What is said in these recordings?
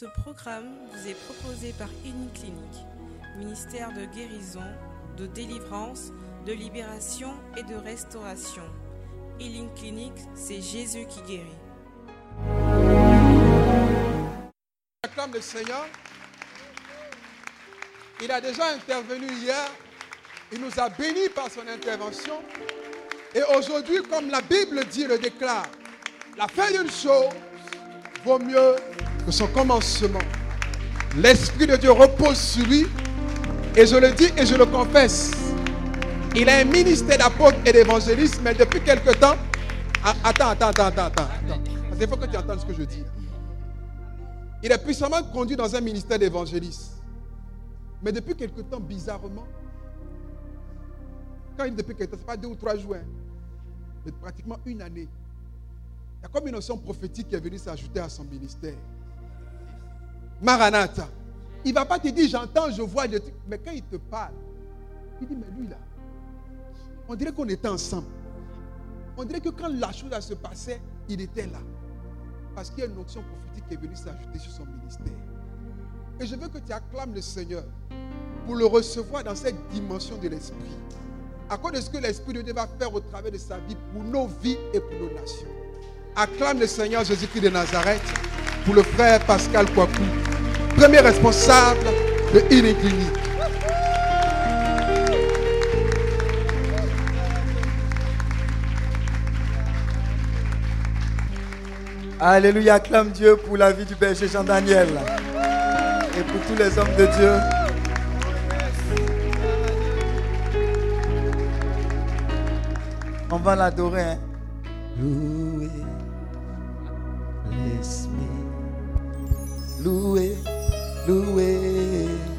Ce programme vous est proposé par Clinique, ministère de guérison, de délivrance, de libération et de restauration. Healing Clinic, c'est Jésus qui guérit. Acclame le Seigneur. Il a déjà intervenu hier. Il nous a bénis par son intervention. Et aujourd'hui, comme la Bible dit, le déclare, la fin d'une chose vaut mieux que son commencement. L'Esprit de Dieu repose sur lui. Et je le dis et je le confesse. Il a un ministère d'apôtre et d'évangéliste, mais depuis quelque temps. Ah, attends, attends, attends, attends, attends. Qu'il faut que tu entendes ce que je dis. Il est puissamment conduit dans un ministère d'évangéliste. Mais depuis quelque temps, bizarrement, quand il depuis quelque temps, ce n'est pas deux ou trois jours, hein, mais pratiquement une année, il y a comme une notion prophétique qui est venue s'ajouter à son ministère. Maranatha. Il ne va pas te dire j'entends, je vois, mais quand il te parle, il dit mais lui là, on dirait qu'on était ensemble. On dirait que quand la chose se passait, il était là. Parce qu'il y a une notion prophétique qui est venue s'ajouter sur son ministère. Et je veux que tu acclames le Seigneur pour le recevoir dans cette dimension de l'Esprit. À cause de ce que l'Esprit de Dieu va faire au travers de sa vie pour nos vies et pour nos nations. Acclame le Seigneur Jésus-Christ de Nazareth pour le frère Pascal Kouakou, premier responsable de Clinic. Alléluia, acclame Dieu pour la vie du berger Jean-Daniel et pour tous les hommes de Dieu. On va l'adorer. Hein. Louer l'Esprit. Louer, louer, louer.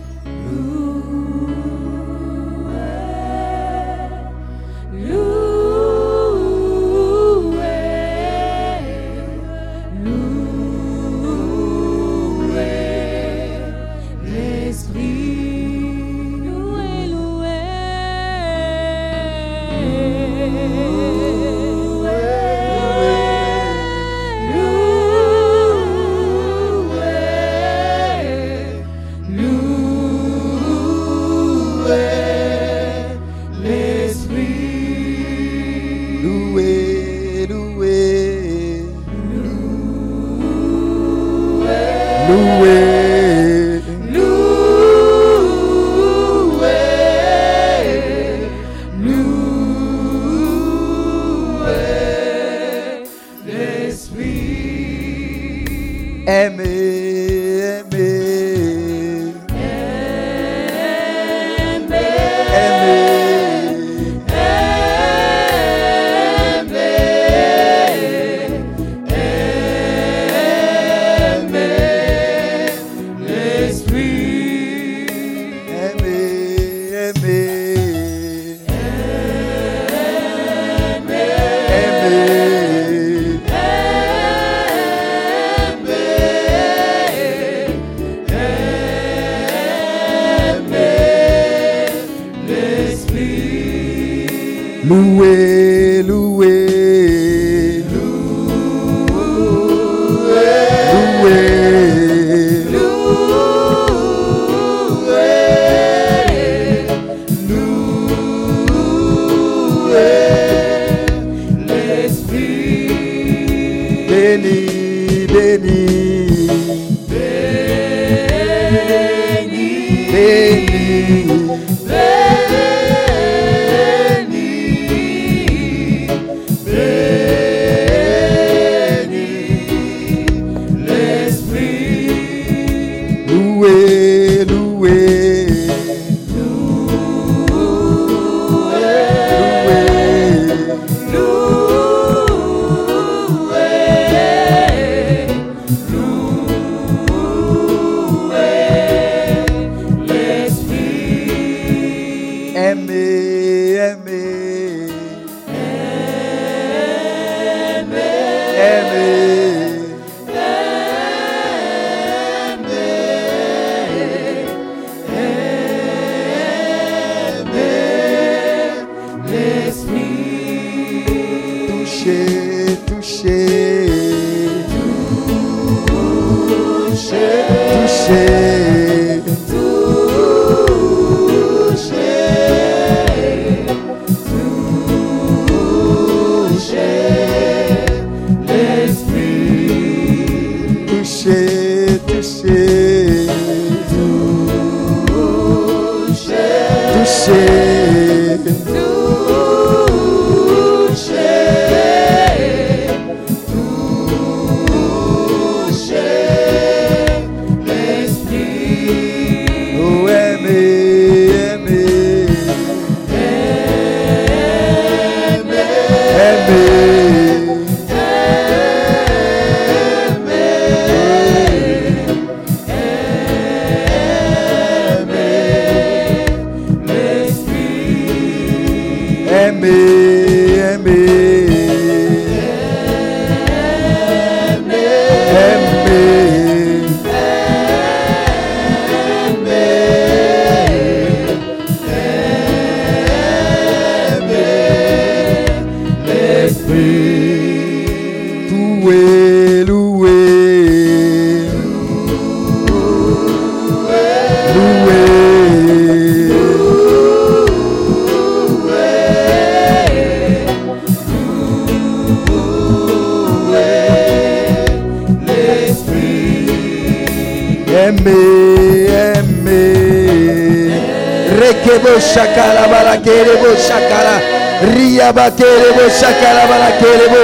shakalabala kerebo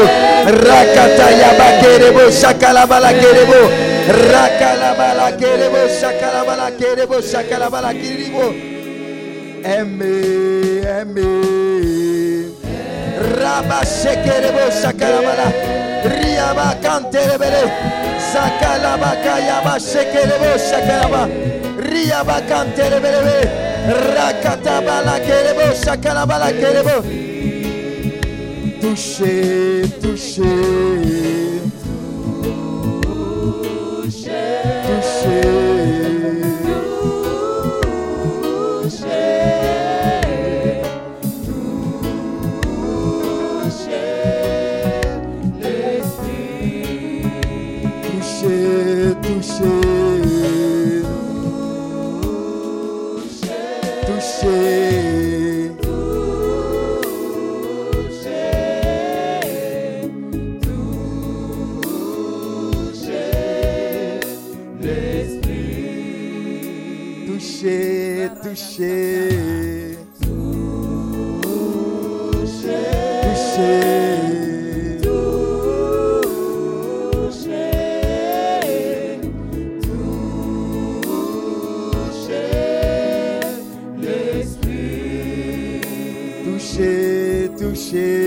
rakata yaba kerebo shakalabala kerebo rakalabala kerebo shakalabala. Kerebo shakalabala kerebo eme eme raba shekerebo shakalabala riaba kanterebele shakalaba. Kayaba shekerebo shakalaba riaba kanterebele rakata bala kerebo shakalabala kerebo Toucher, toucher. Toucher, toucher, toucher. toucher, toucher,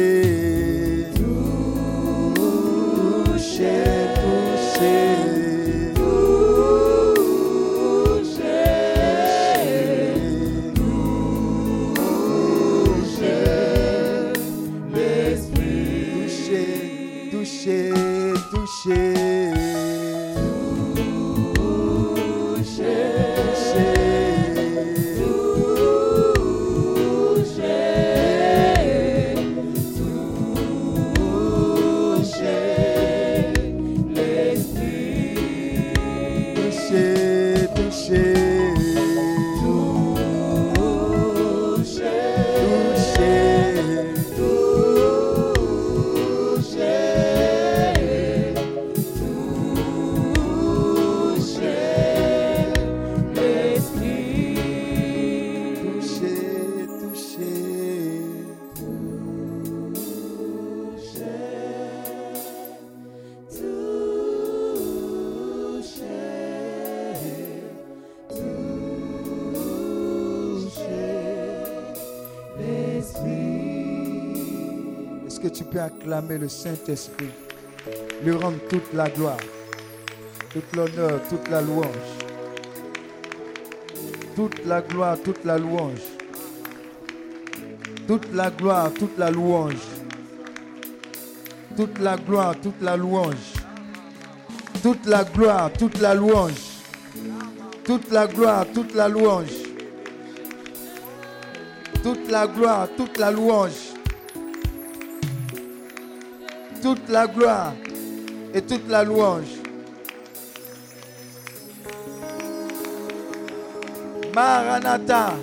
le Saint-Esprit, lui rendre toute la gloire, toute l'honneur, toute la louange, toute la gloire, toute la louange, toute la gloire, toute la louange, toute la gloire, toute la louange, toute la gloire, toute la louange, toute la gloire, toute la louange, toute la gloire, toute la louange toute la gloire et toute la louange. Maranatha.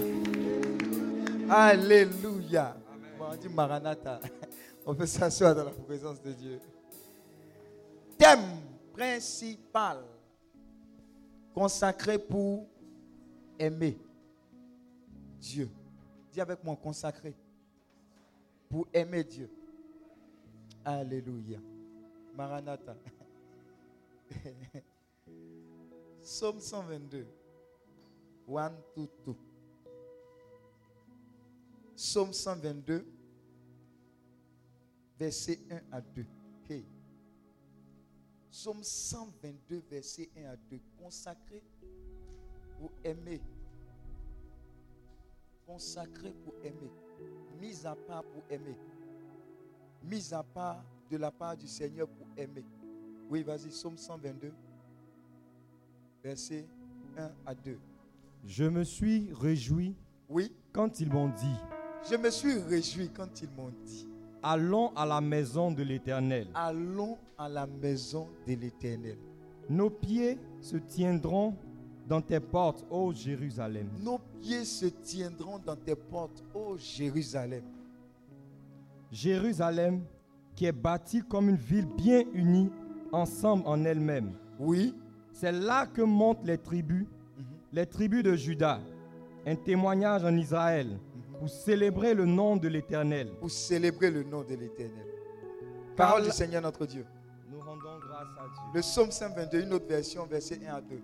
Alléluia. Bon, on dit Maranatha. On peut s'asseoir dans la présence de Dieu. Thème principal consacré pour aimer Dieu. Dis avec moi consacré pour aimer Dieu. Alléluia. Maranatha. Psaume 122. 1, 2, 2. Psaume 122, verset 1 à 2. Hey. Psaume 122, verset 1 à 2. Consacré pour aimer. Consacré pour aimer. Mis à part pour aimer. Mis à part de la part du Seigneur pour aimer. Oui, vas-y, Psaume 122, verset 1 à 2. Je me suis réjoui Oui, quand ils m'ont dit, je me suis réjoui quand ils m'ont dit, allons à la maison de l'Éternel. allons à la maison de l'Éternel. Nos pieds se tiendront dans tes portes, ô Jérusalem. Nos pieds se tiendront dans tes portes, ô Jérusalem. Jérusalem qui est bâtie comme une ville bien unie ensemble en elle-même. Oui, C'est là que montent les tribus, les tribus de Juda, un témoignage en Israël pour célébrer le nom de l'Éternel. pour célébrer le nom de l'Éternel. Parole la- du Seigneur notre Dieu. Nous rendons grâce à Dieu. Le psaume 122, une autre version, verset 1 à 2.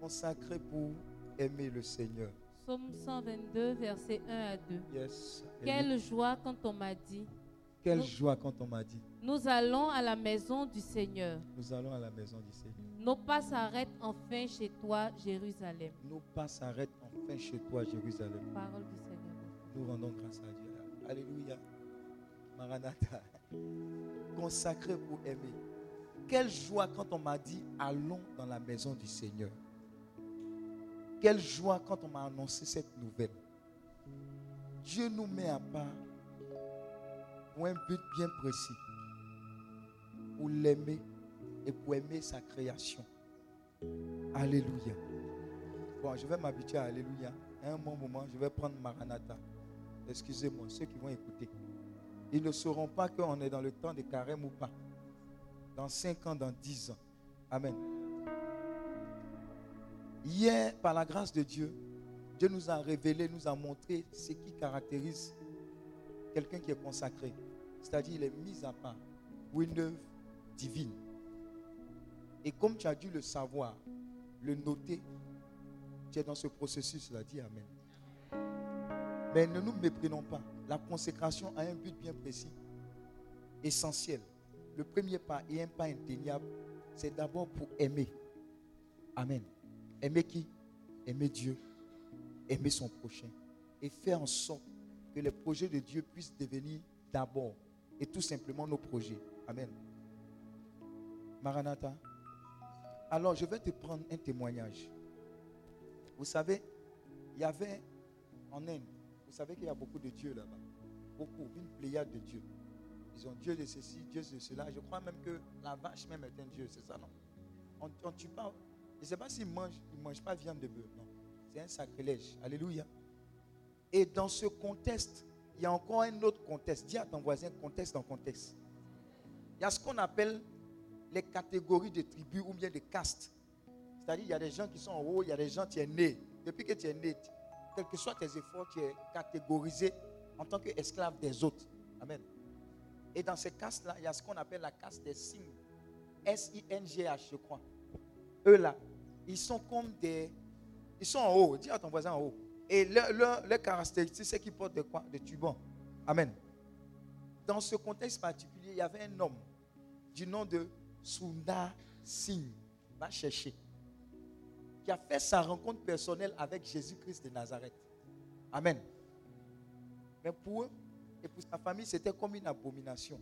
Consacré pour aimer le Seigneur. Psaume 122, verset 1 à 2. Yes. Quelle joie quand on m'a dit, Quelle joie quand on m'a dit, nous allons à la maison du Seigneur. nous allons à la maison du Seigneur. Nos pas s'arrêtent enfin chez toi, Jérusalem. Nos pas s'arrêtent enfin chez toi, Jérusalem. Parole du Seigneur. Nous rendons grâce à Dieu. Alléluia. Maranatha. Consacré pour aimer. Quelle joie quand on m'a dit allons dans la maison du Seigneur. Quelle joie quand on m'a annoncé cette nouvelle. Dieu nous met à part pour un but bien précis. Pour l'aimer et pour aimer sa création. Alléluia. Bon, je vais m'habituer à Alléluia. À un bon moment, je vais prendre Maranatha. Excusez-moi, ceux qui vont écouter. Ils ne sauront pas qu'on est dans le temps de carême ou pas. Dans 5 ans, dans 10 ans. Amen. Hier, par la grâce de Dieu, Dieu nous a révélé, nous a montré ce qui caractérise quelqu'un qui est consacré. C'est-à-dire, il est mis à part pour une œuvre divine. Et comme tu as dû le savoir, le noter, tu es dans ce processus-là. Dis Amen. Mais ne nous méprenons pas. La consécration a un but bien précis, essentiel. Le premier pas et un pas indéniable, c'est d'abord pour aimer. Amen. Aimer qui? Aimer Dieu, aimer son prochain et faire en sorte que les projets de Dieu puissent devenir d'abord et tout simplement nos projets. Amen. Maranatha. Alors, je vais te prendre un témoignage. Vous savez, il y avait en Inde, vous savez qu'il y a beaucoup de dieux là-bas. Beaucoup, une pléiade de dieux. Ils ont Dieu de ceci, Dieu de cela. Je crois même que la vache même est un Dieu, c'est ça, non? On ne tue. Je ne sais pas s'ils mangent, ils ne mangent pas viande de bœuf, non. C'est un sacrilège. Alléluia. Et dans ce contexte, il y a encore un autre contexte. Dis à ton voisin, contexte dans contexte. Il y a ce qu'on appelle les catégories de tribus ou bien de castes. C'est-à-dire, il y a des gens qui sont en haut, il y a des gens qui sont nés. Depuis que tu es né, quels que soient tes efforts, tu es catégorisé en tant qu'esclave des autres. Amen. Et dans ces castes-là, il y a ce qu'on appelle la caste des signes. S-I-N-G-H, je crois. Eux là, ils sont comme des. Ils sont en haut. Dis à ton voisin en haut. Et leur, caractéristique, c'est qu'ils portent de quoi? De tubans. Amen. Dans ce contexte particulier, il y avait un homme du nom de Sundar Singh. Va chercher. Qui a fait sa rencontre personnelle avec Jésus-Christ de Nazareth. Amen. Mais pour eux et pour sa famille, c'était comme une abomination.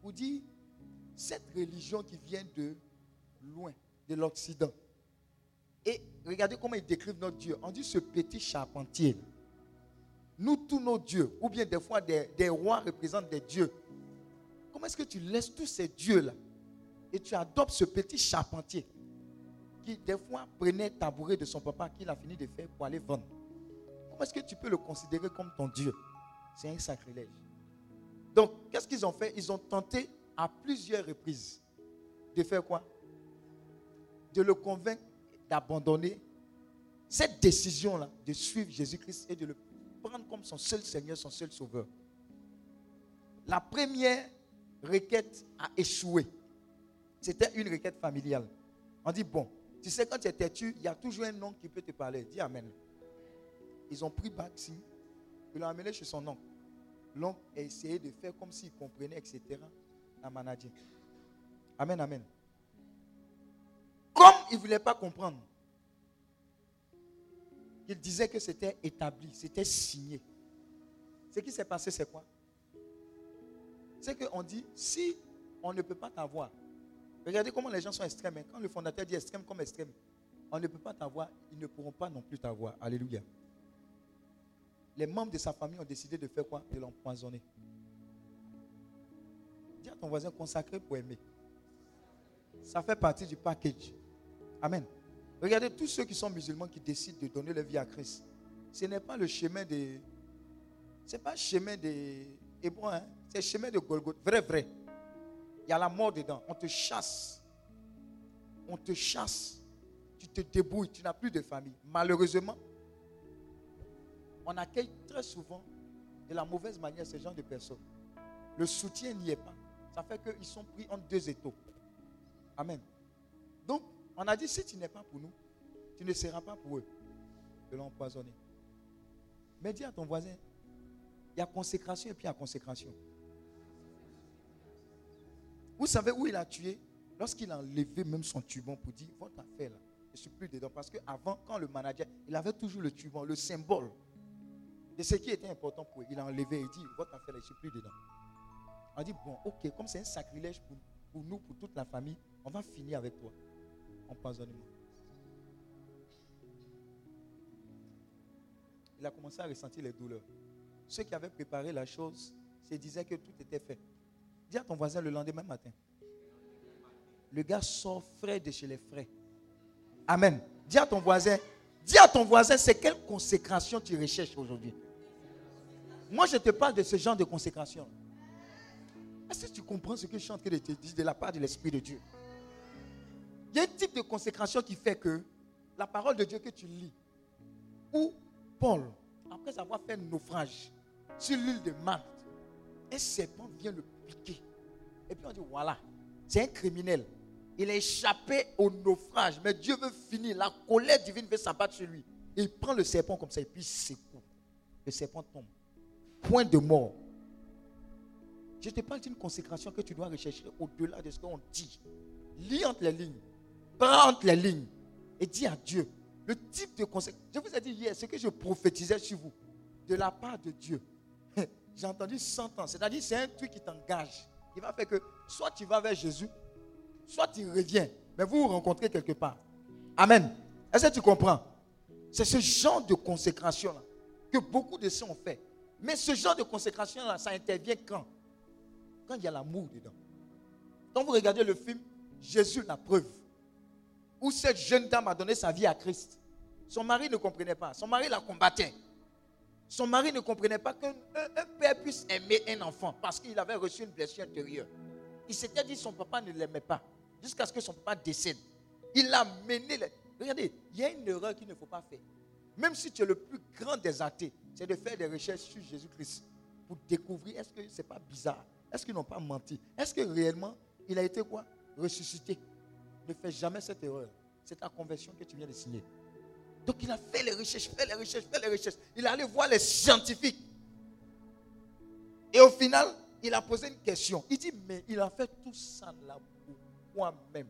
Pour dire, cette religion qui vient de loin, de l'Occident. Et regardez comment ils décrivent notre Dieu. On dit ce petit charpentier. Nous, tous nos dieux, ou bien des fois des, rois représentent des dieux. Comment est-ce que tu laisses tous ces dieux-là et tu adoptes ce petit charpentier qui, des fois, prenait tabouret de son papa qu'il a fini de faire pour aller vendre? Comment est-ce que tu peux le considérer comme ton Dieu? C'est un sacrilège. Donc, qu'est-ce qu'ils ont fait? Ils ont tenté à plusieurs reprises de faire quoi? De le convaincre d'abandonner cette décision-là de suivre Jésus-Christ et de le prendre comme son seul Seigneur, son seul Sauveur. La première requête a échoué. C'était une requête familiale. On dit, bon, tu sais, quand tu es têtu, il y a toujours un oncle qui peut te parler. Dis Amen. Ils ont pris Baxi, ils l'ont amené chez son oncle. L'oncle a essayé de faire comme s'il comprenait, etc. La. Amen, amen. Il ne voulait pas comprendre, il disait que c'était établi, c'était signé. Ce qui s'est passé, c'est quoi? C'est qu'on dit, si on ne peut pas t'avoir, regardez comment les gens sont extrêmes. hein. Quand le fondateur dit extrême comme extrême, on ne peut pas t'avoir, ils ne pourront pas non plus t'avoir. Alléluia. Les membres de sa famille ont décidé de faire quoi? De l'empoisonner. Dis à ton voisin consacré pour aimer. Ça fait partie du package. Amen. Regardez tous ceux qui sont musulmans qui décident de donner leur vie à Christ. Ce n'est pas le chemin de. Ce n'est pas le chemin de Hébron, hein? c'est le chemin de Golgotha. Vrai, vrai. Il y a la mort dedans. On te chasse. On te chasse. Tu te débrouilles. Tu n'as plus de famille. Malheureusement, on accueille très souvent de la mauvaise manière ces gens de personnes. Le soutien n'y est pas. Ça fait qu'ils sont pris entre deux étaux. Amen. Donc, on a dit, si tu n'es pas pour nous, tu ne seras pas pour eux. De l'empoisonner. Mais dis à ton voisin, il y a consécration et puis il y a consécration. Vous savez où il a tué? Lorsqu'il a enlevé même son tuban pour dire, votre affaire là, je ne suis plus dedans. Parce qu'avant, quand le manager, il avait toujours le tuban, le symbole de ce qui était important pour lui. Il a enlevé et dit, votre affaire là, je ne suis plus dedans. On dit, bon, ok, comme c'est un sacrilège pour nous, pour toute la famille, on va finir avec toi. Empoisonnement. Il a commencé à ressentir les douleurs. Ceux qui avaient préparé la chose se disaient que tout était fait. Dis à ton voisin le lendemain matin. Le gars sort frais de chez les frais. Amen. Dis à ton voisin, dis à ton voisin, c'est quelle consécration tu recherches aujourd'hui? Moi, je te parle de ce genre de consécration. Est-ce que tu comprends ce que je suis en train de te dire de la part de l'Esprit de Dieu? Il y a un type de consécration qui fait que la parole de Dieu que tu lis, ou Paul, après avoir fait un naufrage sur l'île de Malte, un serpent vient le piquer. Et puis on dit, voilà, c'est un criminel. Il a échappé au naufrage, mais Dieu veut finir. La colère divine veut s'abattre sur lui. Il prend le serpent comme ça et puis il secoue. Le serpent tombe. Point de mort. Je te parle d'une consécration que tu dois rechercher au-delà de ce qu'on dit. Lis entre les lignes. Prends les lignes. Et dis à Dieu le type de conséquence. Je vous ai dit hier ce que je prophétisais sur vous. De la part de Dieu. J'ai entendu 100 ans. C'est-à-dire c'est un truc qui t'engage. Qui va faire que soit tu vas vers Jésus, soit tu reviens. Mais vous vous rencontrez quelque part. Amen. Est-ce que tu comprends? C'est ce genre de consécration-là que beaucoup de ceux ont fait. Mais ce genre de consécration-là, ça intervient quand? Quand il y a l'amour dedans. Quand vous regardez le film Jésus, la preuve, où cette jeune dame a donné sa vie à Christ, son mari ne comprenait pas. Son mari la combattait. Son mari ne comprenait pas qu'un un- un père puisse aimer un enfant parce qu'il avait reçu une blessure intérieure. Il s'était dit que son papa ne l'aimait pas jusqu'à ce que son papa décède. Il a mené. les- Regardez, il y a une erreur qu'il ne faut pas faire. Même si tu es le plus grand des athées, c'est de faire des recherches sur Jésus-Christ pour découvrir est-ce que c'est pas bizarre Est-ce qu'ils n'ont pas menti Est-ce que réellement il a été quoi? Ressuscité. Ne fais jamais cette erreur. C'est ta conversion que tu viens de signer. Donc il a fait les recherches, fait les recherches, fait les recherches. Il est allé voir les scientifiques. Et au final, il a posé une question. Il dit, mais il a fait tout ça là pourquoi même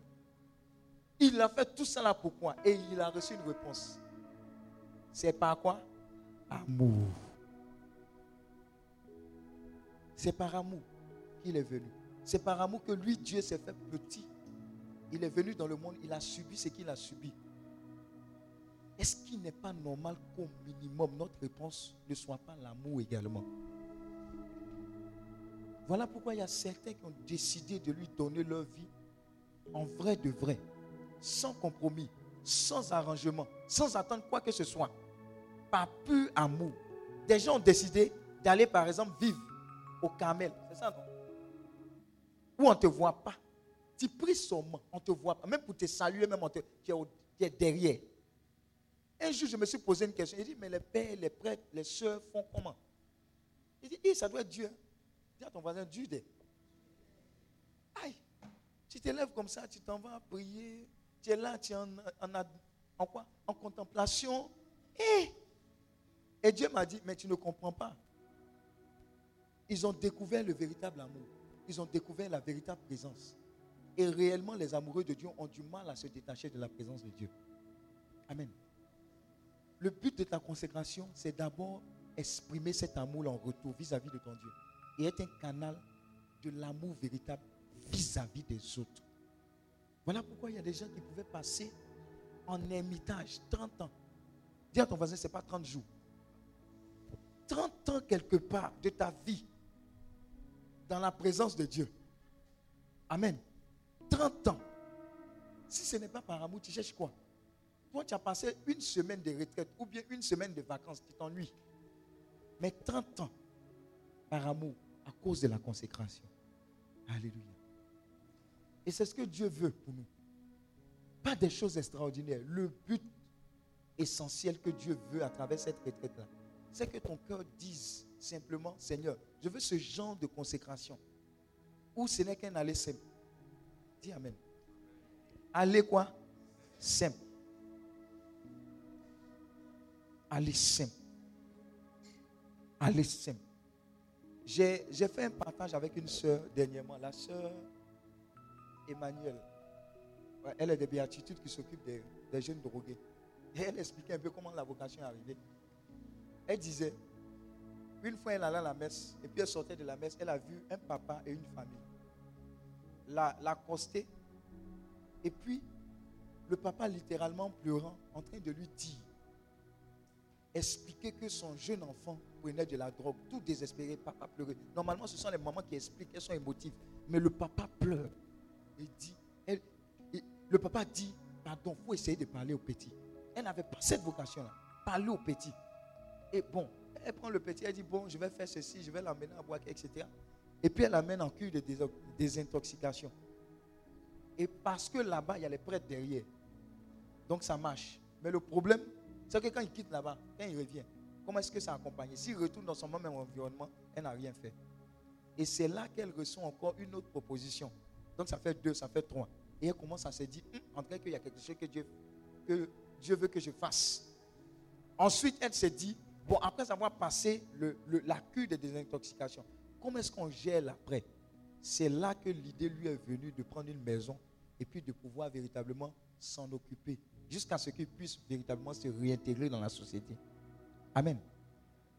Il a fait tout ça là pourquoi Et il a reçu une réponse. C'est par quoi? Amour. C'est par amour qu'il est venu. C'est par amour que lui, Dieu, s'est fait petit. Il est venu dans le monde, il a subi ce qu'il a subi. Est-ce qu'il n'est pas normal qu'au minimum notre réponse ne soit pas l'amour également? Voilà pourquoi il y a certains qui ont décidé de lui donner leur vie en vrai de vrai, sans compromis, sans arrangement, sans attendre quoi que ce soit, par pur amour. Des gens ont décidé d'aller, par exemple, vivre au Carmel. C'est ça, non? Où on ne te voit pas. Tu pries seulement, on ne te voit pas. Même pour te saluer, même on te, tu, es derrière. Un jour, je me suis posé une question. Il dit, mais les pères, les prêtres, les soeurs font comment? Il dit, ça doit être Dieu. hein. Dis à ton voisin, Dieu. Aïe, tu te lèves comme ça, tu t'en vas prier. Tu es là, tu es en, en, quoi? En contemplation. Et Dieu m'a dit, mais tu ne comprends pas. Ils ont découvert le véritable amour. Ils ont découvert la véritable présence. Et réellement, les amoureux de Dieu ont du mal à se détacher de la présence de Dieu. Amen. Le but de ta consécration, c'est d'abord exprimer cet amour en retour vis-à-vis de ton Dieu. Et être un canal de l'amour véritable vis-à-vis des autres. Voilà pourquoi il y a des gens qui pouvaient passer en ermitage 30 ans. Dis à ton voisin, ce n'est pas 30 jours. 30 ans quelque part de ta vie dans la présence de Dieu. Amen. 30 ans. Si ce n'est pas par amour, tu cherches quoi? Toi, tu as passé une semaine de retraite ou bien une semaine de vacances, tu t'ennuies. Mais 30 ans par amour à cause de la consécration. Alléluia. Et c'est ce que Dieu veut pour nous. Pas des choses extraordinaires. Le but essentiel que Dieu veut à travers cette retraite-là, c'est que ton cœur dise simplement, Seigneur, je veux ce genre de consécration où ce n'est qu'un aller simple. Amen. Aller quoi? Simple. Aller simple. Aller simple. J'ai fait un partage avec une sœur dernièrement, la sœur Emmanuel. Elle est des béatitudes qui s'occupe des, des jeunes drogués. Et elle expliquait un peu comment la vocation est arrivée. Elle disait, une fois elle allait à la messe, et puis elle sortait de la messe, elle a vu un papa et une famille. La- L'accoster, et puis le papa littéralement pleurant, en train de lui dire, expliquer que son jeune enfant prenait de la drogue, tout désespéré, papa pleurait. Normalement, ce sont les mamans qui expliquent, elles sont émotives. Mais le papa pleure. Il dit, elle- le papa dit, pardon, il faut essayer de parler au petit. Elle n'avait pas cette vocation-là. Parler au petit. Et bon, elle prend le petit, elle dit, bon, je vais faire ceci, je vais l'amener à boire, etc. Et puis elle l'amène en cure de désintoxication. Et parce que là-bas, il y a les prêtres derrière. Donc ça marche. Mais le problème, c'est que quand il quitte là-bas, quand il revient, comment est-ce que ça accompagne S'il retourne dans son même environnement, elle n'a rien fait. Et c'est là qu'elle reçoit encore une autre proposition. Donc ça fait deux, ça fait trois. Et elle commence à se dire, Hum, en vrai qu'il y a quelque chose que Dieu, veut que je fasse. Ensuite, elle se dit, bon, après avoir passé la cure de désintoxication, comment est-ce qu'on gère l'après C'est là que l'idée lui est venue de prendre une maison et puis de pouvoir véritablement s'en occuper jusqu'à ce qu'il puisse véritablement se réintégrer dans la société. Amen.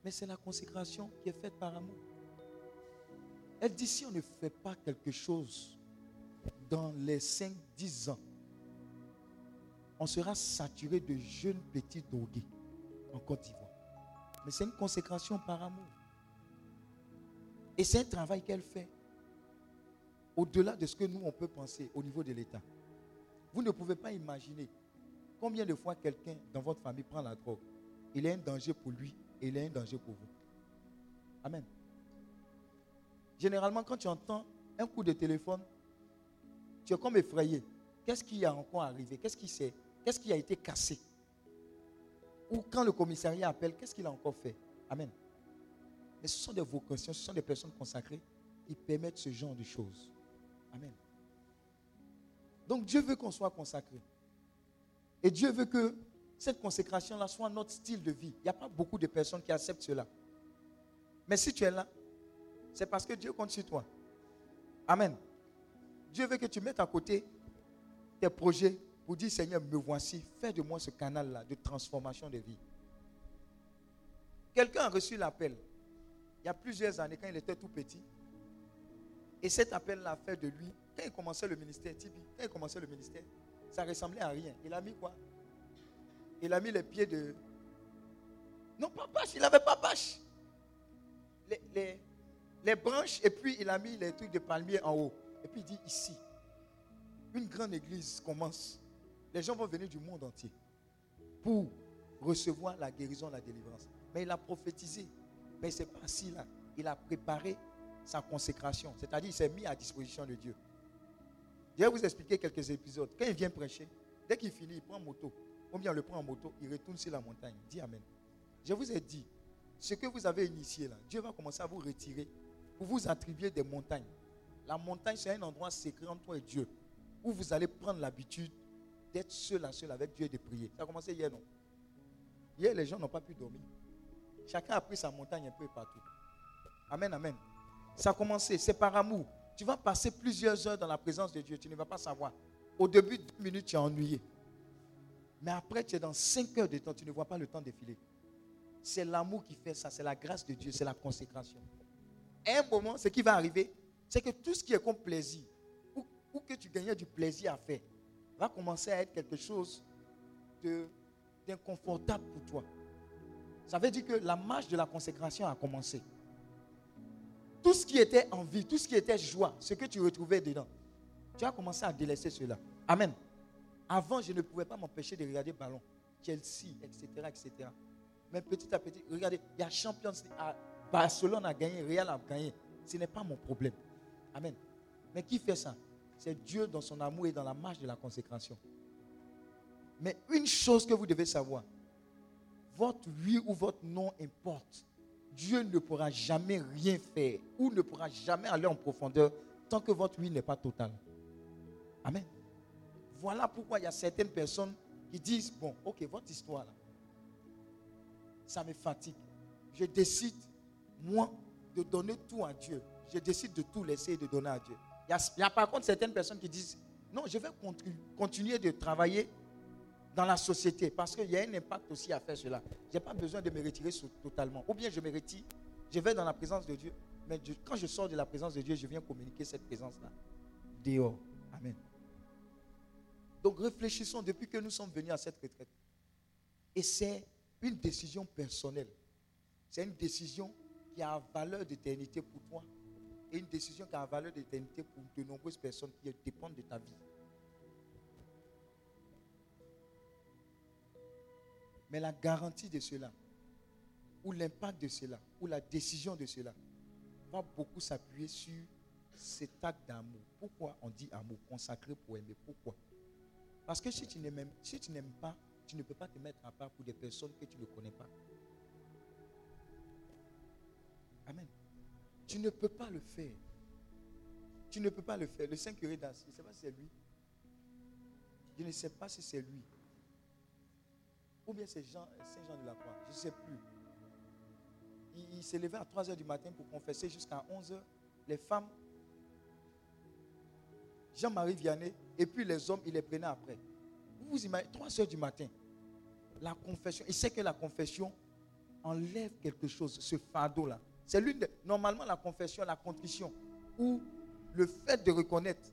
Mais c'est la consécration qui est faite par amour. Elle dit, si on ne fait pas quelque chose dans les 5-10 ans, on sera saturé de jeunes petits drogués en Côte d'Ivoire. Mais c'est une consécration par amour. Et c'est un travail qu'elle fait au-delà de ce que nous, on peut penser au niveau de l'État. Vous ne pouvez pas imaginer combien de fois quelqu'un dans votre famille prend la drogue. Il est un danger pour lui et il est un danger pour vous. Amen. Généralement, quand tu entends un coup de téléphone, tu es comme effrayé. Qu'est-ce qui a encore arrivé? Qu'est-ce qui, s'est- qu'est-ce qui a été cassé? Ou quand le commissariat appelle, qu'est-ce qu'il a encore fait? Amen. Mais ce sont des vocations, ce sont des personnes consacrées qui permettent ce genre de choses. Amen. Donc Dieu veut qu'on soit consacré. Et Dieu veut que cette consécration-là soit notre style de vie. Il n'y a pas beaucoup de personnes qui acceptent cela. Mais si tu es là, c'est parce que Dieu compte sur toi. Amen. Dieu veut que tu mettes à côté tes projets pour dire Seigneur, me voici, fais de moi ce canal-là de transformation de vie. Quelqu'un a reçu l'appel il y a plusieurs années quand il était tout petit. Et cet appel-là a fait de lui, quand il commençait le ministère, Tibi, quand il commençait le ministère, ça ressemblait à rien. Il a mis quoi? Il a mis les pieds de. Non, pas bâche, il n'avait pas bâche. Les, les- les branches, et puis il a mis les trucs de palmier en haut. Et puis il dit ici, une grande église commence. les gens vont venir du monde entier pour recevoir la guérison, la délivrance. Mais il a prophétisé. Mais c'est assis là. Il a préparé sa consécration. C'est-à-dire, il s'est mis à disposition de Dieu. Je vais vous expliquer quelques épisodes. Quand il vient prêcher, dès qu'il finit, il prend moto. Ou bien on le prend en moto, il retourne sur la montagne. Dis Amen. Je vous ai dit, ce que vous avez initié là, Dieu va commencer à vous retirer pour vous attribuer des montagnes. La montagne, c'est un endroit secret entre toi et Dieu, où vous allez prendre l'habitude d'être seul à seul avec Dieu et de prier. Ça a commencé hier, non? Hier, les gens n'ont pas pu dormir. Chacun a pris sa montagne un peu partout. Amen, amen. Ça a commencé, c'est par amour. Tu vas passer plusieurs heures dans la présence de Dieu, tu ne vas pas savoir. Au début, deux minutes, tu es ennuyé. Mais après, tu es dans cinq heures de temps, tu ne vois pas le temps défiler. C'est l'amour qui fait ça, c'est la grâce de Dieu, c'est la consécration. un moment, ce qui va arriver, c'est que tout ce qui est comme plaisir, ou, ou, que tu gagnais du plaisir à faire, va commencer à être quelque chose d'inconfortable pour toi. Ça veut dire que la marche de la consécration a commencé tout ce qui était envie, tout ce qui était joie, ce que tu retrouvais dedans, tu as commencé à délaisser cela. Amen. Avant, je ne pouvais pas m'empêcher de regarder ballon, Chelsea, etc., etc. Mais petit à petit, regardez, il y a Champions Barcelone a gagné, Real a gagné. Ce n'est pas mon problème. Amen. Mais qui fait ça? C'est Dieu dans son amour et dans la marche de la consécration. Mais une chose que vous devez savoir, votre oui ou votre non importe. Dieu ne pourra jamais rien faire ou ne pourra jamais aller en profondeur tant que votre vie n'est pas totale. Amen. Voilà pourquoi il y a certaines personnes qui disent, bon, ok, votre histoire là, ça me fatigue. Je décide, moi, de donner tout à Dieu. Je décide de tout laisser et de donner à Dieu. Il y, a, il y a par contre certaines personnes qui disent, non, je vais continuer de travailler dans la société parce qu'il y a un impact aussi à faire cela. Je n'ai pas besoin de me retirer totalement. Ou bien je me retire, je vais dans la présence de Dieu. Mais quand je sors de la présence de Dieu, je viens communiquer cette présence-là dehors. Amen. Donc réfléchissons depuis que nous sommes venus à cette retraite. Et c'est une décision personnelle. C'est une décision qui a valeur d'éternité pour toi et une décision qui a valeur d'éternité pour de nombreuses personnes qui dépendent de ta vie. Mais la garantie de cela, ou l'impact de cela, ou la décision de cela, va beaucoup s'appuyer sur cet acte d'amour. Pourquoi on dit amour consacré pour aimer? Pourquoi? Parce que si tu n'aimes si tu n'aimes pas, tu ne peux pas te mettre à part pour des personnes que tu ne connais pas. Amen. Tu ne peux pas le faire. Tu ne peux pas le faire. Le Saint curé d'Assis, je ne sais pas si c'est lui. Je ne sais pas si c'est lui. Ou bien c'est Jean, Saint Jean de la Croix, je ne sais plus. Il, s'est levé à 3 h du matin pour confesser jusqu'à 11 h Les femmes, Jean-Marie Vianney, et puis les hommes, il les prenait après. Vous vous imaginez, 3 h du matin, la confession, il sait que la confession enlève quelque chose, ce fardeau-là. C'est l'une de, normalement la confession, la contrition, ou le fait de reconnaître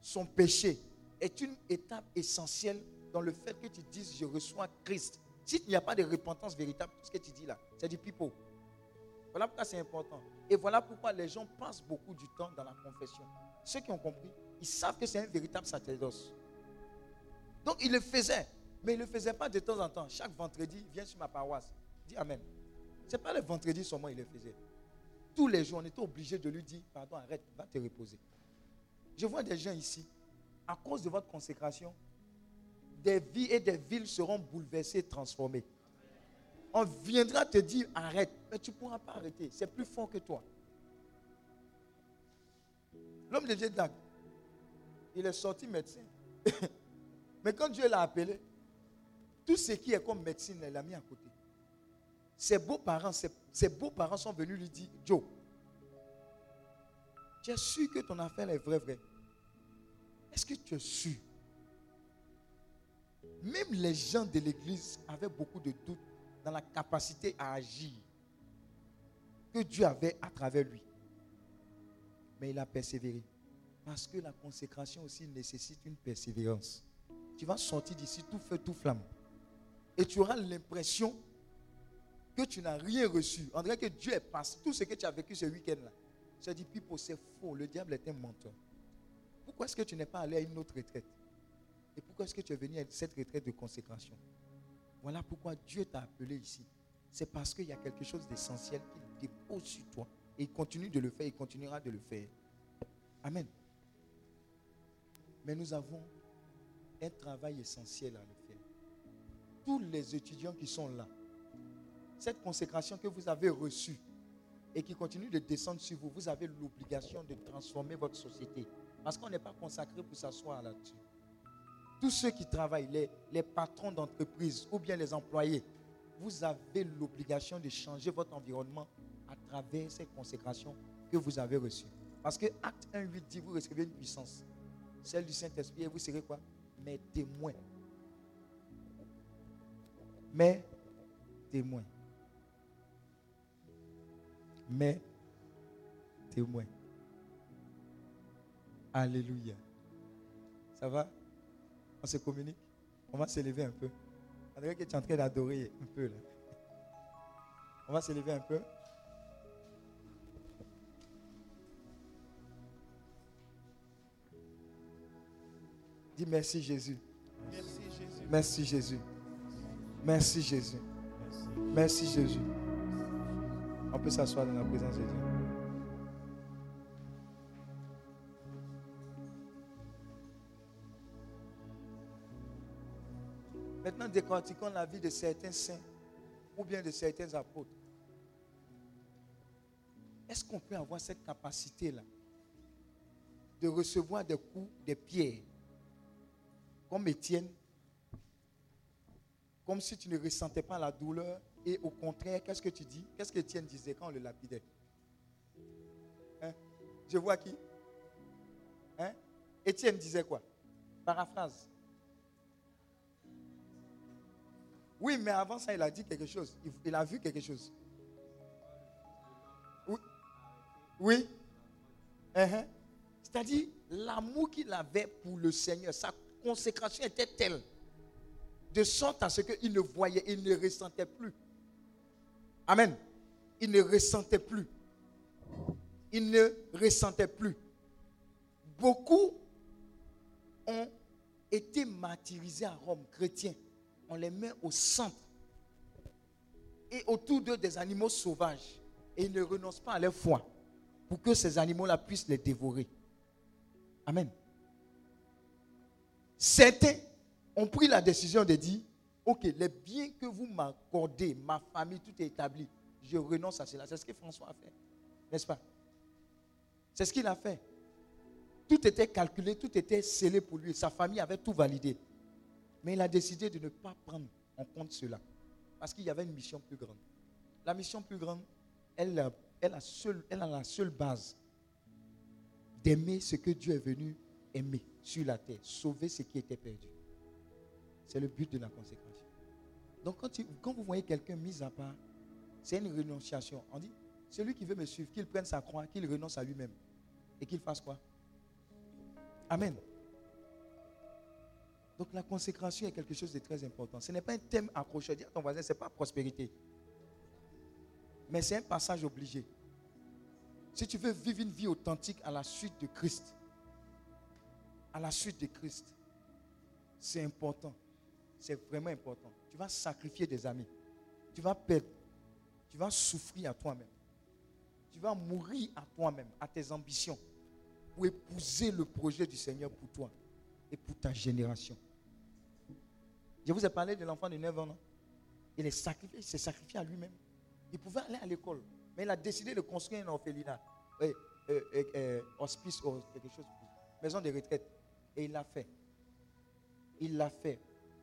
son péché est une étape essentielle dans le fait que tu dises je reçois Christ. S'il n'y a pas de repentance véritable, tout ce que tu dis là, c'est du pipeau. Voilà pourquoi c'est important. Et voilà pourquoi les gens passent beaucoup du temps dans la confession. Ceux qui ont compris, ils savent que c'est un véritable sacerdoce. Donc il le faisait, mais il ne le faisait pas de temps en temps. Chaque vendredi, il vient sur ma paroisse. Dis Amen. Ce n'est pas le vendredi seulement il le faisait. Tous les jours, on était obligé de lui dire, pardon, arrête, va te reposer. Je vois des gens ici, à cause de votre consécration, des vies et des villes seront bouleversées, transformées. On viendra te dire arrête, mais tu ne pourras pas arrêter. C'est plus fort que toi. L'homme de Dieu, il est sorti médecin. mais quand Dieu l'a appelé, tout ce qui est comme médecine, il l'a mis à côté. Ses beaux-parents, ses, beaux-parents sont venus lui dire Joe, tu es sûr que ton affaire est vraie, vraie? Est-ce que tu es sûr? Même les gens de l'église avaient beaucoup de doutes dans la capacité à agir que Dieu avait à travers lui. Mais il a persévéré. Parce que la consécration aussi nécessite une persévérance. Tu vas sortir d'ici tout feu, tout flamme. Et tu auras l'impression que tu n'as rien reçu. On dirait que Dieu est passé. Tout ce que tu as vécu ce week-end-là. Tu as dit, Pipo, c'est faux. Le diable est un menteur. Pourquoi est-ce que tu n'es pas allé à une autre retraite? Et pourquoi est-ce que tu es venu à cette retraite de consécration? Voilà pourquoi Dieu t'a appelé ici. C'est parce qu'il y a quelque chose d'essentiel qu'il dépose sur toi. Et il continue de le faire, il continuera de le faire. Amen. Mais nous avons un travail essentiel à le faire. Tous les étudiants qui sont là, cette consécration que vous avez reçue et qui continue de descendre sur vous, vous avez l'obligation de transformer votre société. Parce qu'on n'est pas consacré pour s'asseoir là-dessus. Tous ceux qui travaillent, les, patrons d'entreprise ou bien les employés, vous avez l'obligation de changer votre environnement à travers ces consécrations que vous avez reçues. Parce que Acte 1, 8 dit, vous recevez une puissance, celle du Saint-Esprit, et vous serez quoi? Mes témoins. Mes témoins. Mes témoins. Alléluia. Ça va? On se communique On va s'élever un peu. On dirait que tu es en train d'adorer un peu là. On va s'élever un peu. Dis merci Jésus. Merci Jésus. Merci Jésus. Merci Jésus. Merci Jésus. On peut s'asseoir dans la présence de Dieu. Décortiquons la vie de certains saints ou bien de certains apôtres. Est-ce qu'on peut avoir cette capacité-là de recevoir des coups, des pierres, comme Étienne, comme si tu ne ressentais pas la douleur, et au contraire, qu'est-ce que tu dis? Qu'est-ce qu'Étienne disait quand on le lapidait? Hein? Je vois qui? Hein? Étienne disait quoi? Paraphrase. Oui, mais avant ça, il a dit quelque chose. Il, a vu quelque chose. Oui. Oui. Uh-huh. C'est-à-dire, l'amour qu'il avait pour le Seigneur, sa consécration était telle, de sorte à ce qu'il ne voyait, il ne ressentait plus. Amen. Il ne ressentait plus. Il ne ressentait plus. Beaucoup ont été martyrisés à Rome, chrétiens. On les met au centre. Et autour d'eux des animaux sauvages. Et ils ne renoncent pas à leur foi pour que ces animaux-là puissent les dévorer. Amen. Certains ont pris la décision de dire, ok, les biens que vous m'accordez, ma famille, tout est établi, je renonce à cela. C'est ce que François a fait, n'est-ce pas? C'est ce qu'il a fait. Tout était calculé, tout était scellé pour lui. Sa famille avait tout validé. Mais il a décidé de ne pas prendre en compte cela. Parce qu'il y avait une mission plus grande. La mission plus grande, elle, a- elle, a, la seule base d'aimer ce que Dieu est venu aimer sur la terre, sauver ce qui était perdu. C'est le but de la consécration. Donc quand, quand vous voyez quelqu'un mis à part, c'est une renonciation. On dit, celui qui veut me suivre, qu'il prenne sa croix, qu'il renonce à lui-même. Et qu'il fasse quoi? Amen. Donc la consécration est quelque chose de très important. Ce n'est pas un thème accroché. Dis à ton voisin, ce n'est pas prospérité. Mais c'est un passage obligé. Si tu veux vivre une vie authentique à la suite de Christ, à la suite de Christ, c'est important. C'est vraiment important. Tu vas sacrifier des amis. Tu vas perdre. Tu vas souffrir à toi-même. Tu vas mourir à toi-même, à tes ambitions, pour épouser le projet du Seigneur pour toi et pour ta génération. Je vous ai parlé de l'enfant de 9 ans, Il est sacrifié, il s'est sacrifié à lui-même. Il pouvait aller à l'école, mais il a décidé de construire un orphelinat, euh, euh, euh, hospice ou quelque chose, maison de retraite. Et il l'a fait. Il l'a fait.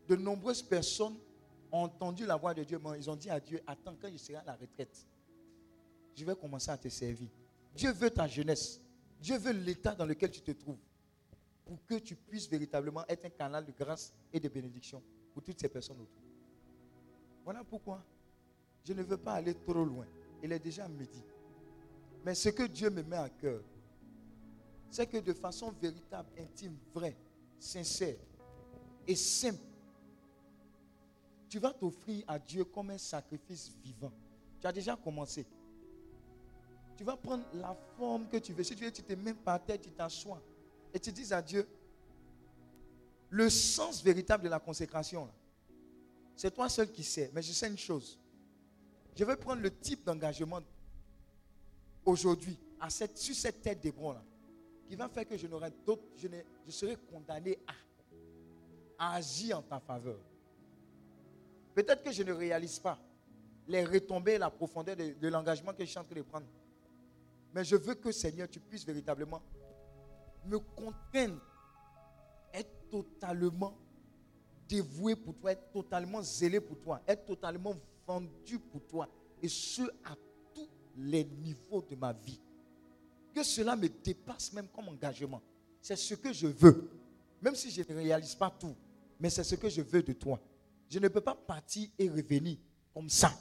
De nombreuses personnes ont entendu la voix de Dieu, ils ont dit à Dieu, attends, quand je serai à la retraite, je vais commencer à te servir. Dieu veut ta jeunesse. Dieu veut l'état dans lequel tu te trouves. Pour que tu puisses véritablement être un canal de grâce et de bénédiction toutes ces personnes autour. Voilà pourquoi je ne veux pas aller trop loin. Il est déjà midi. Mais ce que Dieu me met à cœur, c'est que de façon véritable, intime, vraie, sincère et simple, tu vas t'offrir à Dieu comme un sacrifice vivant. Tu as déjà commencé. Tu vas prendre la forme que tu veux. Si tu veux, tu te mets par terre, tu t'assois. Et tu dis à Dieu, Le sens véritable de la consécration, c'est toi seul qui sais. Mais je sais une chose. Je vais prendre le type d'engagement aujourd'hui sur cette tête d'Hébron là, qui va faire que je n'aurai d'autres, je, serai condamné à, agir en ta faveur. Peut-être que je ne réalise pas les retombées, la profondeur de, de l'engagement que je suis en train de prendre. Mais je veux que Seigneur, tu puisses véritablement me contraindre, totalement dévoué pour toi, être totalement zélé pour toi, être totalement vendu pour toi. Et ce, à tous les niveaux de ma vie. Que cela me dépasse même comme engagement. C'est ce que je veux. Même si je ne réalise pas tout, mais c'est ce que je veux de toi. Je ne peux pas partir et revenir comme ça.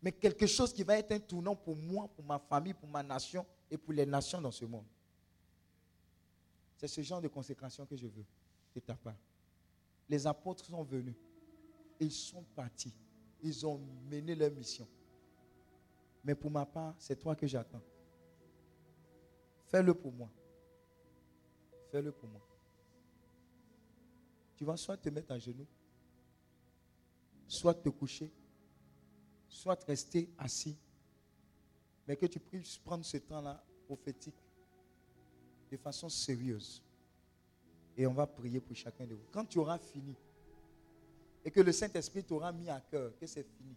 Mais quelque chose qui va être un tournant pour moi, pour ma famille, pour ma nation et pour les nations dans ce monde. C'est ce genre de consécration que je veux de ta part. Les apôtres sont venus. Ils sont partis. Ils ont mené leur mission. Mais pour ma part, c'est toi que j'attends. Fais-le pour moi. Fais-le pour moi. Tu vas soit te mettre à genoux, soit te coucher, soit rester assis. Mais que tu puisses prendre ce temps-là prophétique de façon sérieuse. Et on va prier pour chacun de vous. Quand tu auras fini, et que le Saint-Esprit t'aura mis à cœur que c'est fini,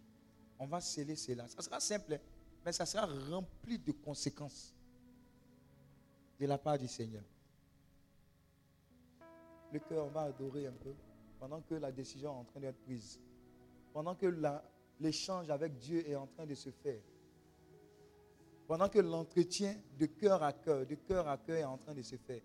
on va sceller cela. Ça sera simple, hein, mais ça sera rempli de conséquences de la part du Seigneur. Le cœur, on va adorer un peu pendant que la décision est en train d'être prise. Pendant que l'échange avec Dieu est en train de se faire. Pendant que l'entretien de cœur à cœur, de cœur à cœur est en train de se faire.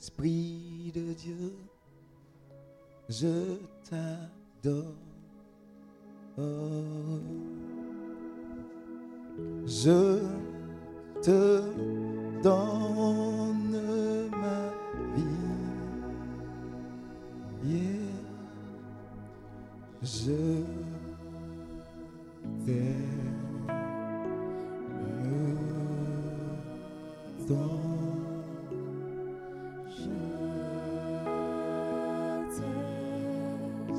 Esprit de Dieu, je t'adore. Je te donne ma vie. Yeah. Je t'aime.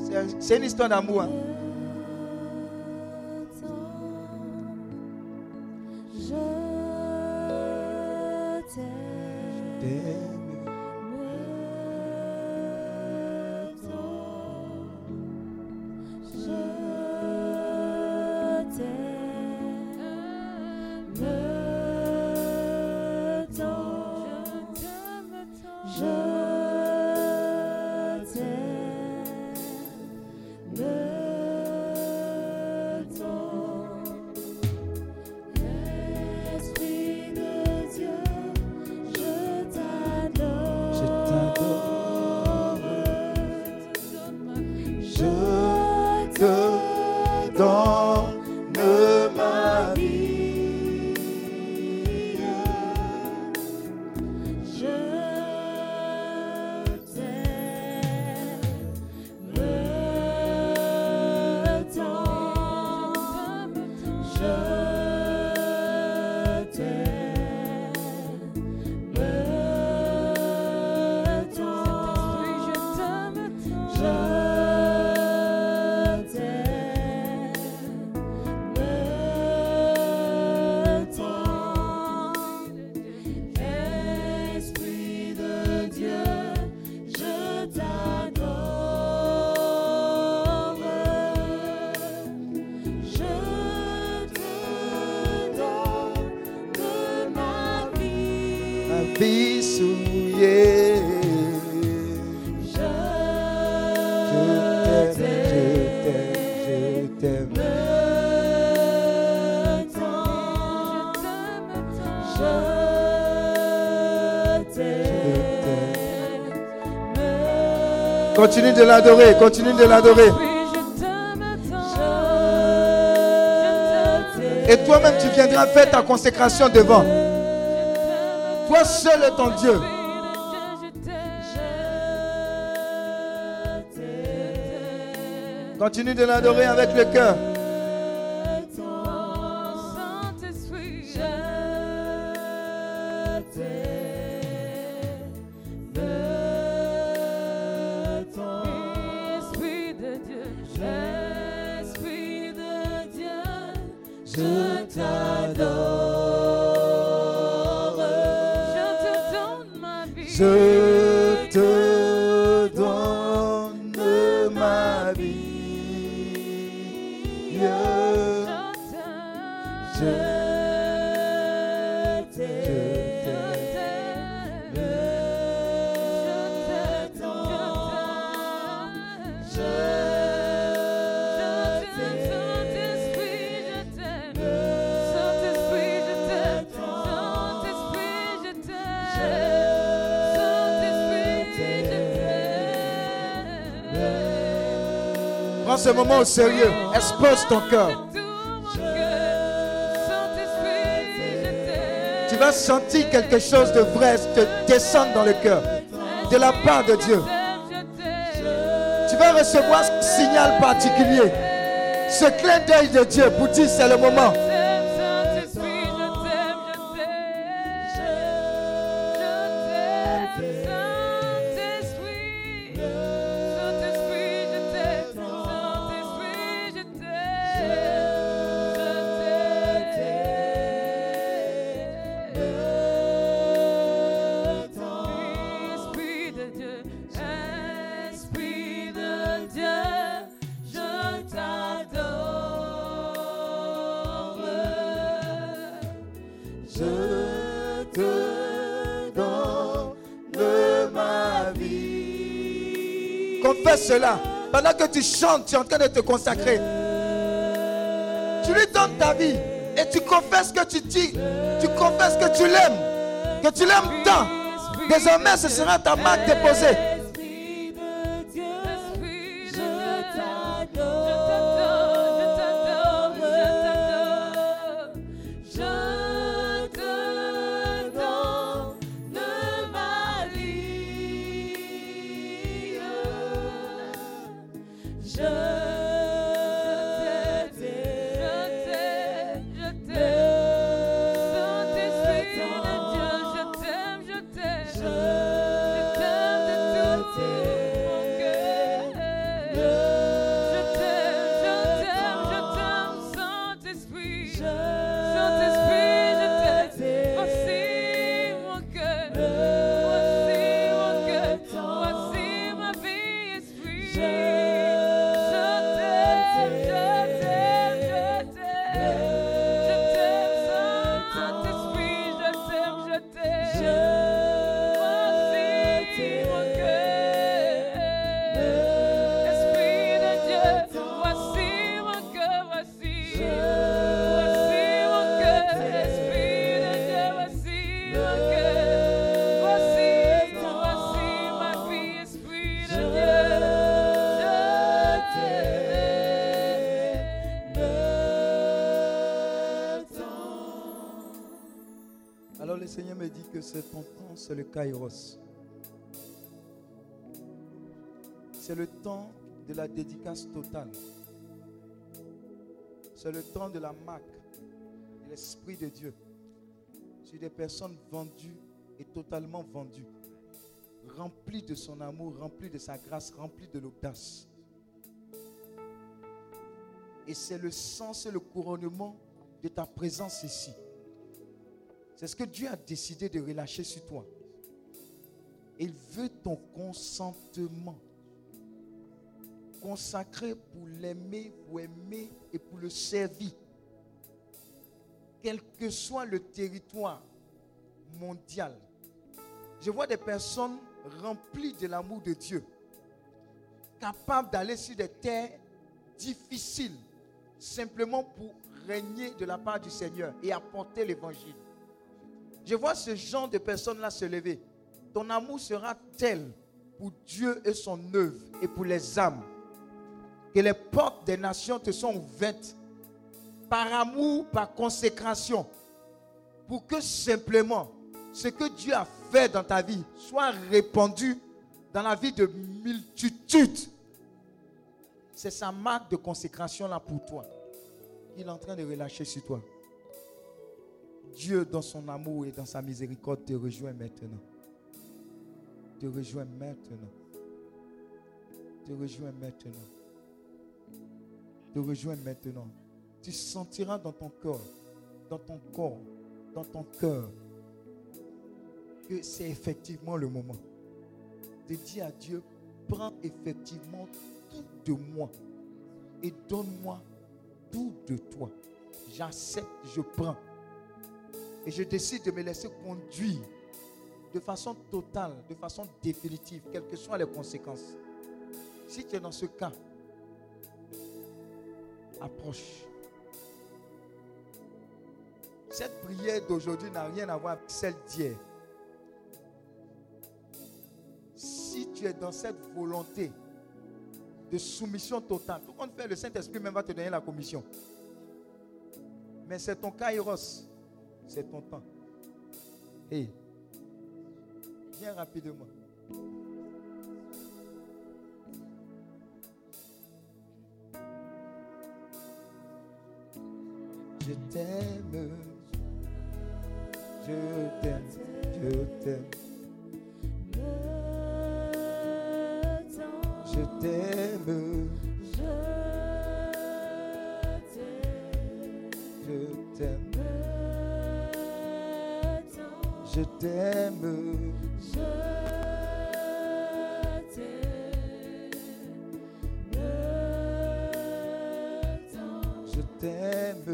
C'est un- C'est une histoire d'amour. hein. Continue de l'adorer, continue de l'adorer. Et toi-même, tu viendras faire ta consécration devant. Toi seul est ton Dieu. Continue de l'adorer avec le cœur. Moment au sérieux. Expose ton cœur. Tu vas sentir quelque chose de vrai te descendre dans le cœur. De la part de Dieu. Tu vas recevoir ce signal particulier. Ce clin d'œil de Dieu pour dire c'est le moment. Cela. Pendant que tu chantes, tu es en train de te consacrer. Tu lui donnes ta vie. Et tu confesses que tu dis. Tu confesses que tu l'aimes. Que tu l'aimes tant. Désormais, ce sera ta marque déposée. C'est le Kairos. C'est le temps de la dédicace totale. C'est le temps de la marque de l'Esprit de Dieu sur des personnes vendues et totalement vendues, remplies de son amour, remplies de sa grâce, remplies de l'audace. Et c'est le sens et le couronnement de ta présence ici. C'est ce que Dieu a décidé de relâcher sur toi. Il veut ton consentement. Consacré pour l'aimer, pour aimer et pour le servir. Quel que soit le territoire mondial. Je vois des personnes remplies de l'amour de Dieu. Capables d'aller sur des terres difficiles. Simplement pour régner de la part du Seigneur et apporter l'évangile. Je vois ce genre de personnes-là se lever. Ton amour sera tel pour Dieu et son œuvre et pour les âmes que les portes des nations te sont ouvertes par amour, par consécration, pour que simplement ce que Dieu a fait dans ta vie soit répandu dans la vie de multitudes C'est sa marque de consécration là pour toi. Il est en train de relâcher sur toi. Dieu, dans son amour et dans sa miséricorde, te rejoint maintenant. Te rejoint maintenant. Te rejoint maintenant. Te rejoint maintenant. Tu sentiras dans ton corps, dans ton corps, dans ton cœur, que c'est effectivement le moment de dire à Dieu, prends effectivement tout de moi et donne-moi tout de toi. J'accepte, je prends. Et je décide de me laisser conduire de façon totale, de façon définitive, quelles que soient les conséquences. Si tu es dans ce cas, approche. Cette prière d'aujourd'hui n'a rien à voir avec celle d'hier. Si tu es dans cette volonté de soumission totale, tout compte fait, le Saint-Esprit même va te donner la commission. Mais c'est ton kairos, c'est ton temps. Viens rapidement. Je t'aime, je t'aime, je t'aime. Je t'aime, je t'aime, je t'aime, je t'aime, je t'aime, je t'aime,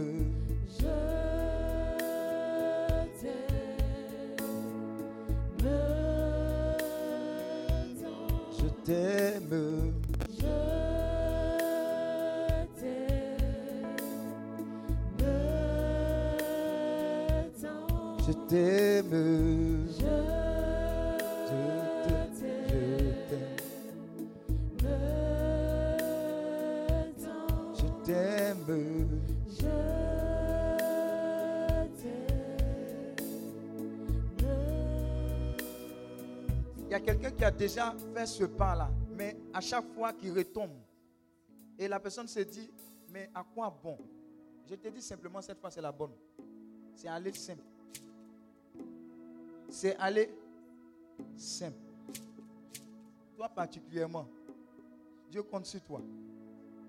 je t'aime, je t'aime, je t'aime. Il y a quelqu'un qui a déjà fait ce pas-là, mais à chaque fois qu'il retombe, et la personne se dit, mais à quoi bon? Je te dis simplement, cette fois, c'est la bonne. C'est aller simple. C'est aller simple. Toi particulièrement, Dieu compte sur toi.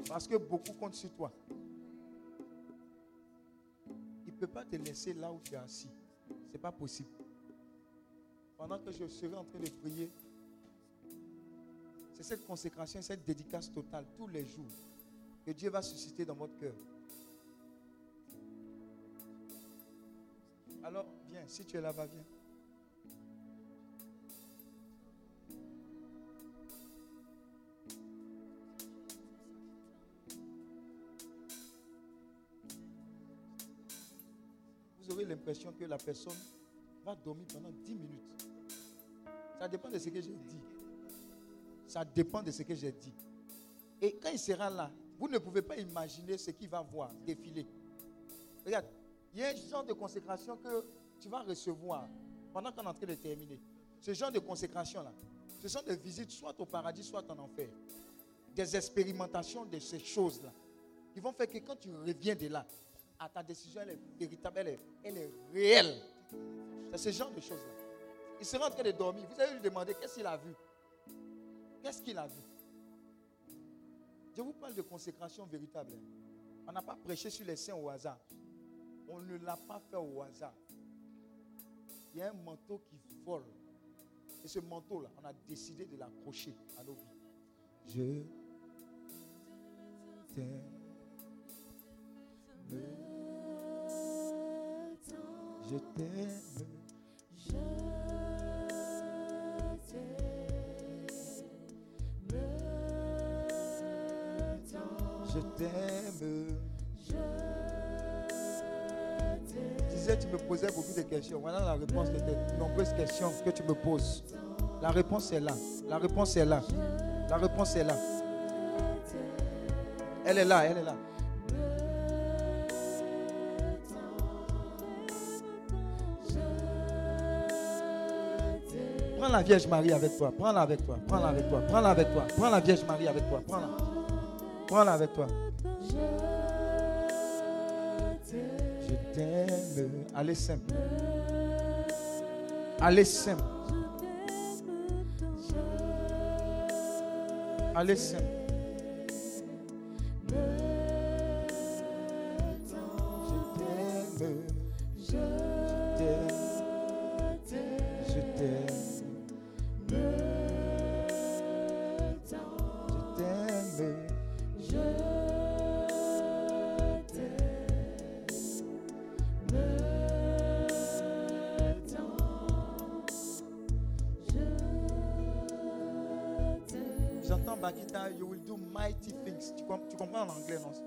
Parce que beaucoup comptent sur toi. Il ne peut pas te laisser là où tu es assis. Ce n'est pas possible. Pendant que je serai en train de prier, c'est cette consécration, cette dédicace totale tous les jours que Dieu va susciter dans votre cœur. Alors, viens, si tu es là-bas, viens. L'impression que la personne va dormir pendant 10 minutes. Ça dépend de ce que j'ai dit. Ça dépend de ce que j'ai dit. Et quand il sera là, vous ne pouvez pas imaginer ce qu'il va voir défiler. Regarde, il y a un genre de consécration que tu vas recevoir pendant qu'on est en train de terminer. Ce genre de consécration-là, ce sont des visites soit au paradis, soit en enfer. Des expérimentations de ces choses-là. Qui vont faire que quand tu reviens de là, à ta décision, elle est véritable, elle est, elle est réelle. C'est ce genre de choses-là. Il sera en train de dormir. Vous allez lui demander qu'est-ce qu'il a vu? Qu'est-ce qu'il a vu? Je vous parle de consécration véritable. On n'a pas prêché sur les saints au hasard. On ne l'a pas fait au hasard. Il y a un manteau qui vole. Et ce manteau-là, on a décidé de l'accrocher à nos vies. Je t'aime. Je t'aime. Je t'aime. Tu disais, tu me posais beaucoup de questions. Voilà la réponse de tes nombreuses questions que tu me poses. La réponse est là. La réponse est là. La réponse est là. Elle est là, elle est là. La Vierge Marie avec toi. Prends-la avec toi. Prends-la avec toi. Prends-la avec toi. Prends la Vierge Marie avec toi. Prends-la. Prends-la avec toi. Je t'aime. Allez simple. Allez simple. Allez simple.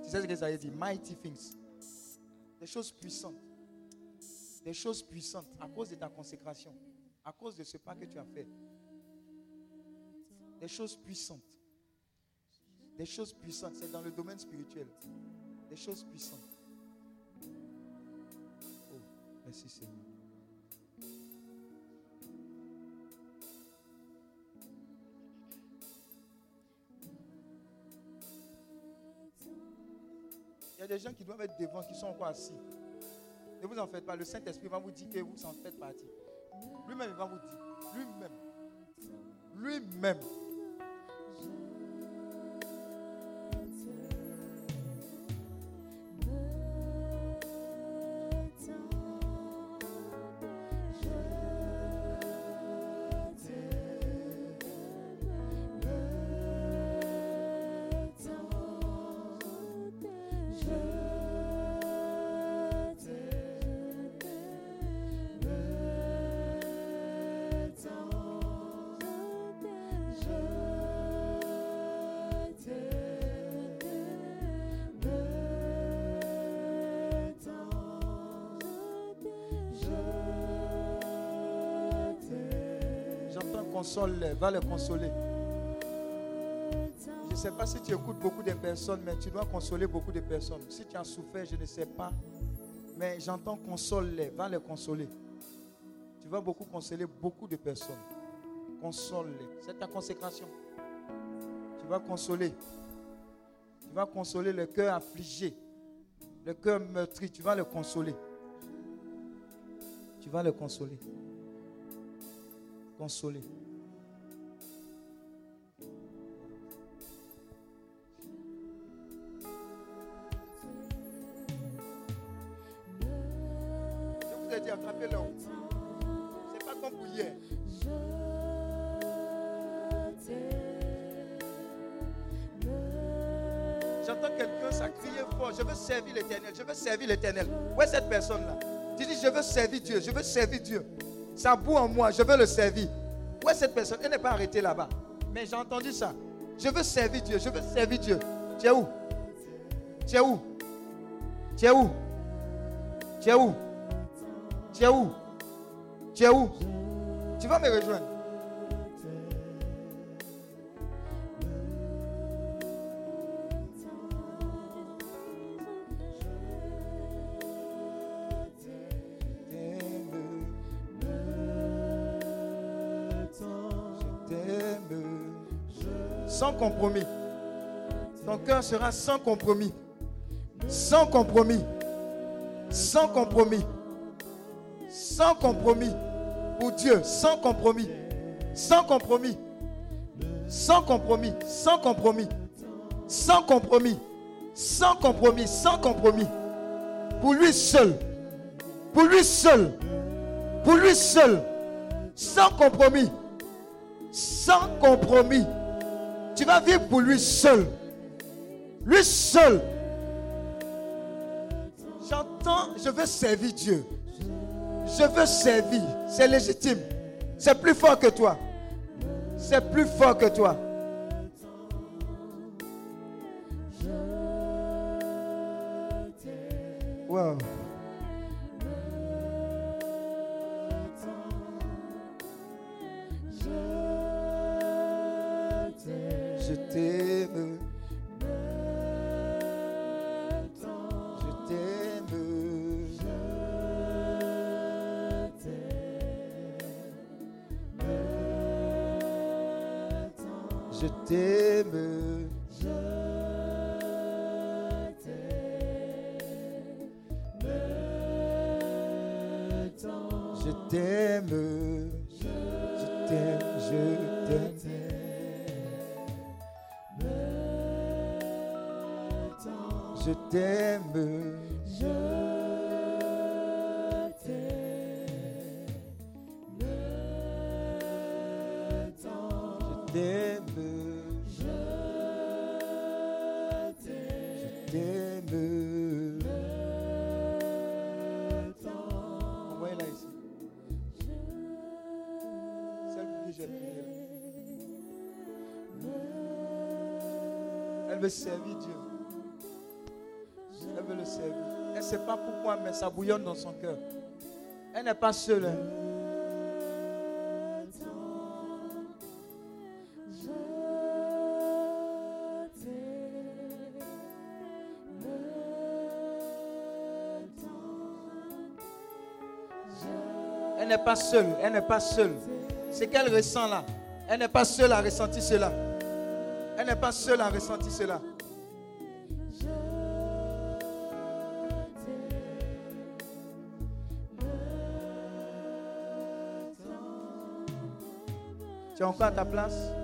Tu sais ce que ça? Mighty things. Des choses puissantes. Des choses puissantes à cause de ta consécration. À cause de ce pas que tu as fait. Des choses puissantes. Des choses puissantes. C'est dans le domaine spirituel. Des choses puissantes. Oh, merci Seigneur. Y a des gens qui doivent être devant, qui sont encore assis. Ne vous en faites pas. Le Saint-Esprit va vous dire que vous en faites partie. Lui-même, il va vous dire. Lui-même. Lui-même. Console-les, va les consoler. Je ne sais pas si tu écoutes beaucoup de personnes, mais tu dois consoler beaucoup de personnes. Si tu as souffert, je ne sais pas. Mais j'entends console-les, va les consoler. Tu vas beaucoup consoler beaucoup de personnes. Console-les. C'est ta consécration. Tu vas consoler. Tu vas consoler le cœur affligé, le cœur meurtri. Tu vas le consoler. Tu vas le consoler. Consoler. Servir l'éternel. Où est cette personne-là Tu dis, je veux servir Dieu. Je veux servir Dieu. Ça boue en moi. Je veux le servir. Où est cette personne Elle n'est pas arrêtée là-bas. Mais j'ai entendu ça. Je veux servir Dieu. Je veux servir Dieu. Tu es où? Tu es où? Tu es où? Tu es où? Tu es où? Tu es où? Tu vas me rejoindre. Ton cœur sera sans compromis. Sans compromis. Sans compromis. Sans compromis. Pour Dieu, sans compromis. Sans compromis. Sans compromis. Sans compromis. Sans compromis. Sans compromis. Sans compromis. Pour lui seul. Pour lui seul. Pour lui seul. Sans compromis. Sans compromis. Tu vas vivre pour lui seul. Lui seul. J'entends, je veux servir Dieu. Je veux servir. C'est légitime. C'est plus fort que toi. C'est plus fort que toi. Wow. Servir Dieu. Elle le servir. Elle ne sait pas pourquoi, mais ça bouillonne dans son cœur. Elle n'est pas seule. hein. Elle n'est pas seule. Elle n'est pas seule. C'est qu'elle ressent là. Elle n'est pas seule à ressentir cela. N'est pas seule à ressentir cela. Tu es encore à ta place?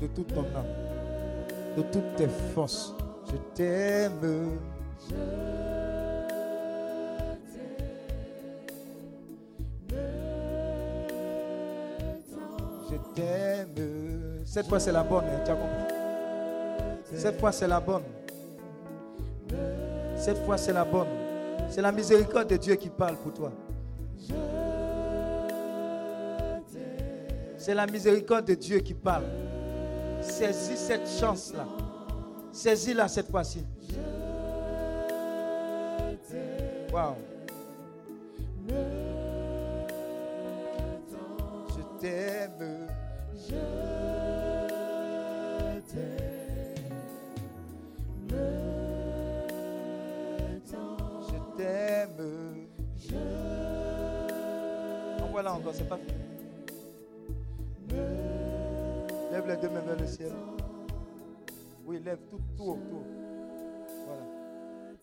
De toute ton âme, de toutes tes forces. Je t'aime. Je t'aime. Cette fois, c'est la bonne, tu as compris? Cette fois, c'est la bonne. Cette fois, c'est la bonne. C'est la miséricorde de Dieu qui parle pour toi. C'est la miséricorde de Dieu qui parle. Saisis cette chance-là. Saisis-la cette fois-ci. Wow. Je t'aime. Je t'aime. Envoie-la encore, c'est pas fini. Les deux mains vers le ciel. Oui, lève tout, tout autour. Voilà.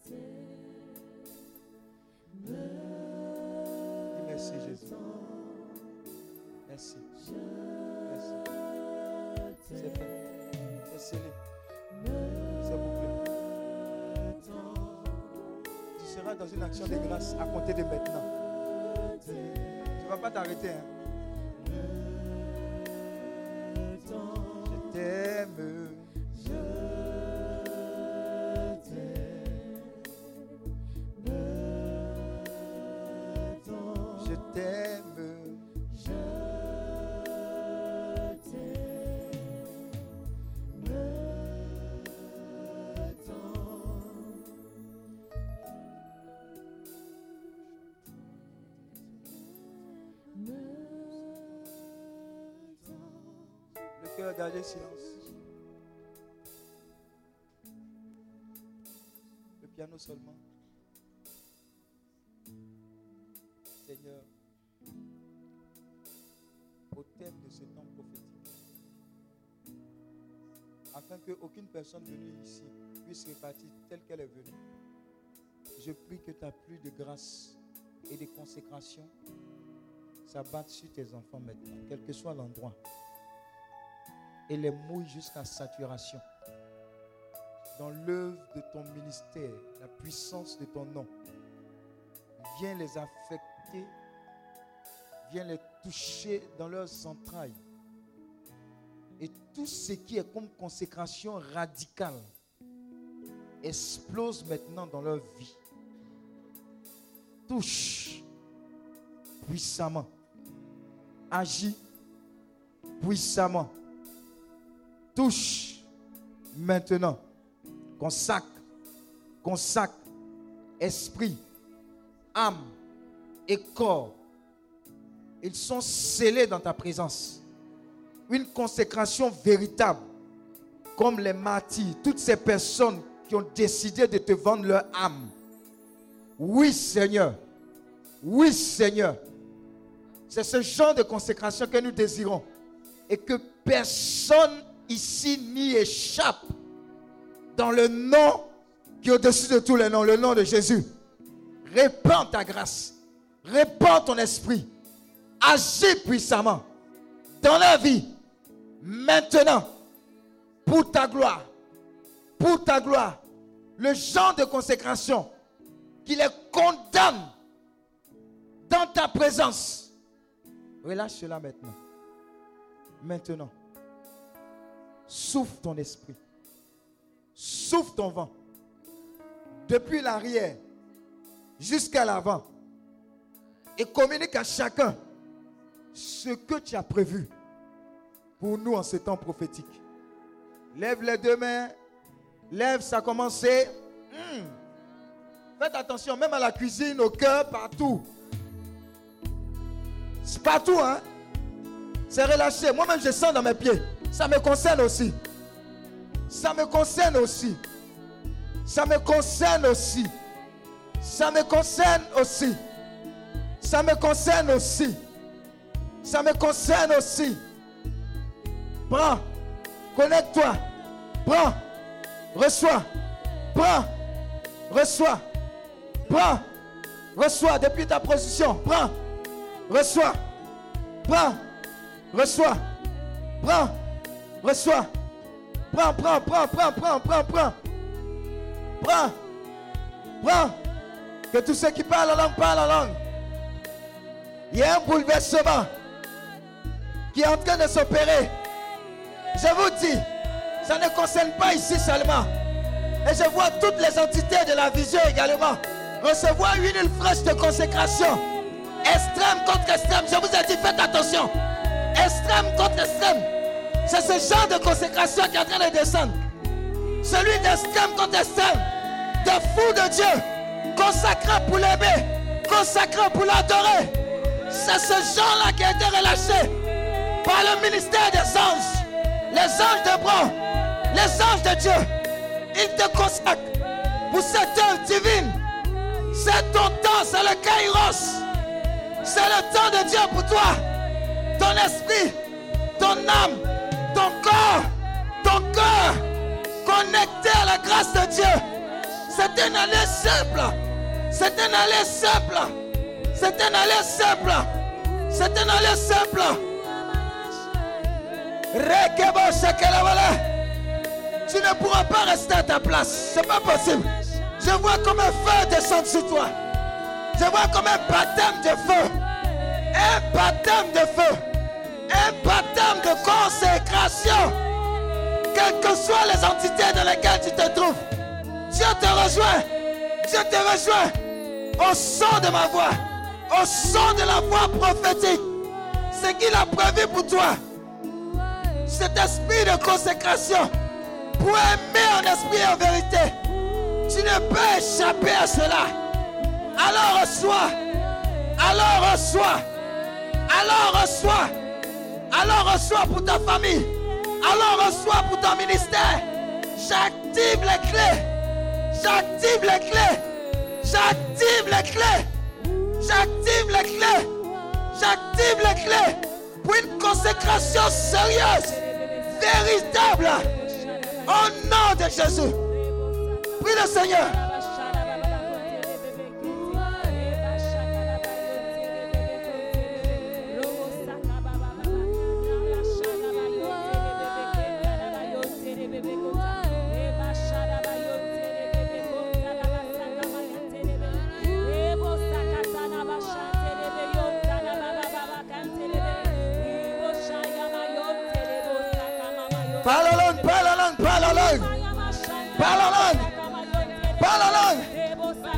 Dis merci Jésus. Merci. Merci. C'est fait. C'est scellé. C'est bouclé. Tu seras dans une action de grâce à compter de maintenant. Tu ne vas pas t'arrêter. Hein? Le silence. Le piano seulement. Seigneur, au thème de ce temps prophétique, afin qu'aucune personne venue ici puisse repartir telle qu'elle est venue, je prie que ta pluie de grâce et de consécration s'abatte sur tes enfants maintenant, quel que soit l'endroit, et les mouille jusqu'à saturation dans l'œuvre de ton ministère, la puissance de ton nom. Viens les affecter, viens les toucher dans leurs entrailles. Et tout ce qui est comme consécration radicale explose maintenant dans leur vie. Touche puissamment. Agis puissamment. Touche maintenant. Consacre, consacre esprit, âme et corps. Ils sont scellés dans ta présence. Une consécration véritable. comme les martyrs, toutes ces personnes qui ont décidé de te vendre leur âme. Oui, Seigneur. Oui, Seigneur. C'est ce genre de consécration que nous désirons. Et que personne ici n'y échappe dans le nom qui est au-dessus de tous les noms, le nom de Jésus. Répands ta grâce. Répands ton esprit. Agis puissamment dans la vie. Maintenant. Pour ta gloire. Pour ta gloire. Le genre de consécration qui les condamne dans ta présence. Relâche cela maintenant. Maintenant. Souffle ton esprit. Souffle ton vent. Depuis l'arrière jusqu'à l'avant. Et communique à chacun ce que tu as prévu pour nous en ce temps prophétique. Lève les deux mains. Lève, ça a commencé. Hmm. Faites attention, même à la cuisine, au cœur, partout. C'est partout, hein. C'est relâché. Moi-même, je sens dans mes pieds. Ça me concerne aussi. Ça me concerne aussi. Ça me concerne aussi. Ça me concerne aussi. Ça me concerne aussi. Ça me concerne aussi. Prends. Connecte-toi. Prends. Reçois. Prends. Reçois. Prends. Reçois depuis ta position. Prends. Reçois. Prends. Reçois. Prends. Reçois. Prends, prends, prends, prends, prends, prends, prends. Prends. Prends. Que tous ceux qui parlent la langue parlent la langue. Il y a un bouleversement qui est en train de s'opérer. Je vous dis, ça ne concerne pas ici seulement. Et je vois toutes les entités de la vision également recevoir une huile fraîche de consécration. Extrême contre extrême. Je vous ai dit, faites attention. Extrême contre extrême. C'est ce genre de consécration qui est en train de descendre. Celui d'extrême contre. De fou de Dieu. Consacré pour l'aimer. Consacré pour l'adorer. C'est ce genre-là qui a été relâché par le ministère des anges. Les anges de bras. Les anges de Dieu. Ils te consacrent pour cette œuvre divine. C'est ton temps, c'est le kairos. C'est le temps de Dieu pour toi. Ton esprit, ton âme, ton corps, ton cœur connecté à la grâce de Dieu. C'est une allée simple. C'est une allée simple. C'est une allée simple. C'est une allée simple. Tu ne pourras pas rester à ta place. C'est pas possible. Je vois comme un feu descendre sur toi. Je vois comme un baptême de feu. Un baptême de feu. Un baptême de consécration. Quelles que soient les entités dans lesquelles tu te trouves. Dieu te rejoint. Dieu te rejoint. Au son de ma voix. Au son de la voix prophétique. Ce qu'il a prévu pour toi. Cet esprit de consécration. Pour aimer en esprit et en vérité. Tu ne peux échapper à cela. Alors reçois. Alors reçois. Alors reçois. Alors reçois pour ta famille. Alors reçois pour ton ministère. J'active les clés. J'active les clés. J'active les clés. J'active les clés. J'active les clés pour une consécration sérieuse, véritable. Au nom de Jésus. Prie le Seigneur.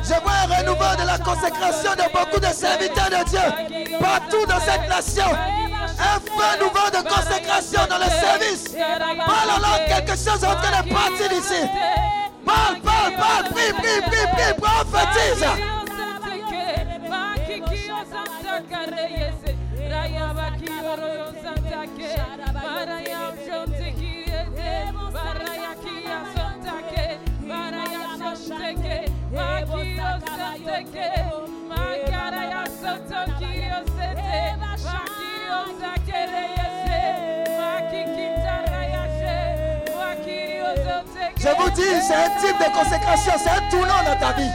Je vois un renouveau de la consécration de beaucoup de serviteurs de Dieu partout dans cette nation. Un feu nouveau de consécration dans le service. Parle la langue, quelque chose est en train de partir d'ici. Parle, parle, parle, prie, prie, prie, prie, prophétise. Je vous dis, c'est un type de consécration, c'est un tournant dans ta vie.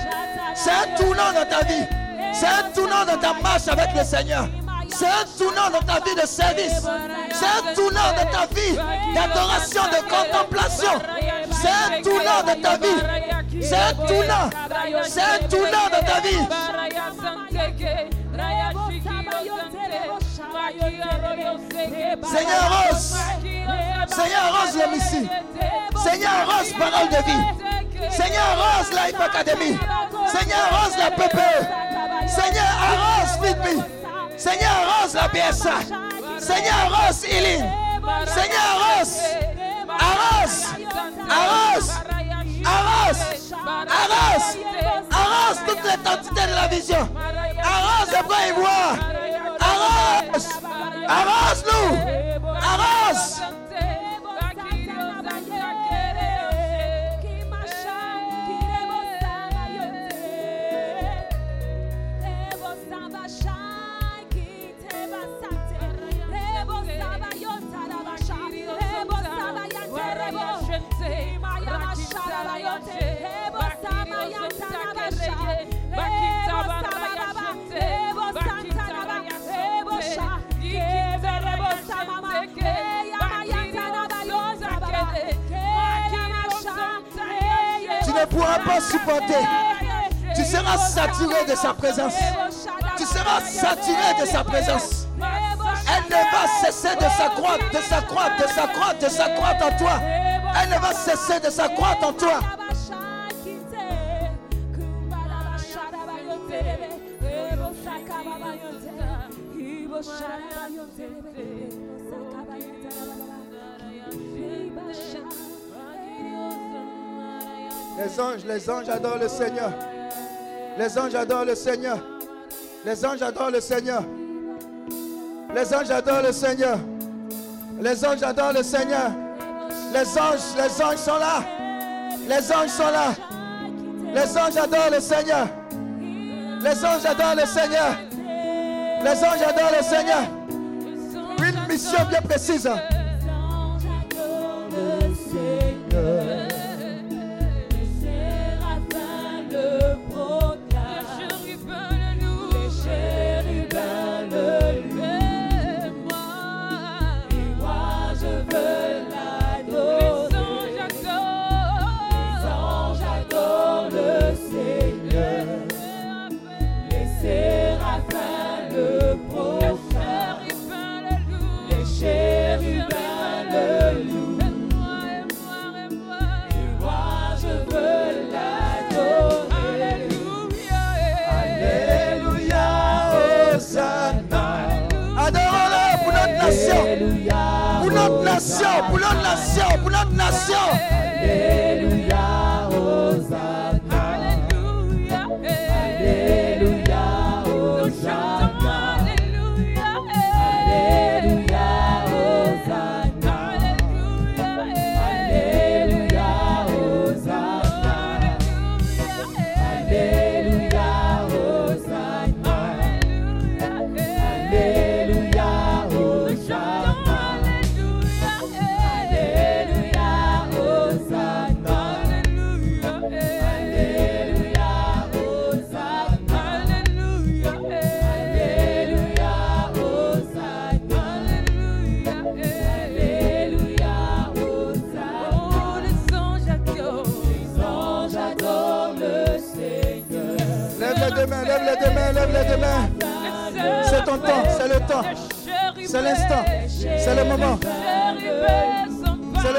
C'est un tournant dans ta vie. C'est un tournant dans ta marche avec le Seigneur. C'est un tournant dans ta vie de service. C'est un tournant dans ta vie d'adoration, de contemplation. C'est un tournant dans ta vie. C'est un tournant. C'est un tournant dans ta vie. Seigneur, rose. Seigneur, rose l'homicide. Seigneur, rose parole de vie. Seigneur, rose Life Academy. Seigneur, rose la PPE. Seigneur, arrose Feed Seigneur, arrose la BSA. Seigneur, arrose Healing. Seigneur, arrose. Arrose. Arrose. Arrose. Arrose. Arrose toute l'identité de la vision. Arrose le bras Tu ne pourras pas supporter. Tu seras saturé de sa présence. Tu seras saturé de sa présence. Elle ne va cesser de s'accroître, de s'accroître, de s'accroître, de s'accroître en toi. Elle ne va cesser de s'accroître en toi. Les anges, les anges adorent le Seigneur. Les anges adorent le Seigneur. Les anges adorent le Seigneur. Les anges adorent le Seigneur. Les anges adorent le Seigneur. Les anges, les anges sont là. Les anges sont là. Les anges adorent le Seigneur. Les anges adorent le Seigneur. Les anges adorent le Seigneur. Une mission bien précise. Pour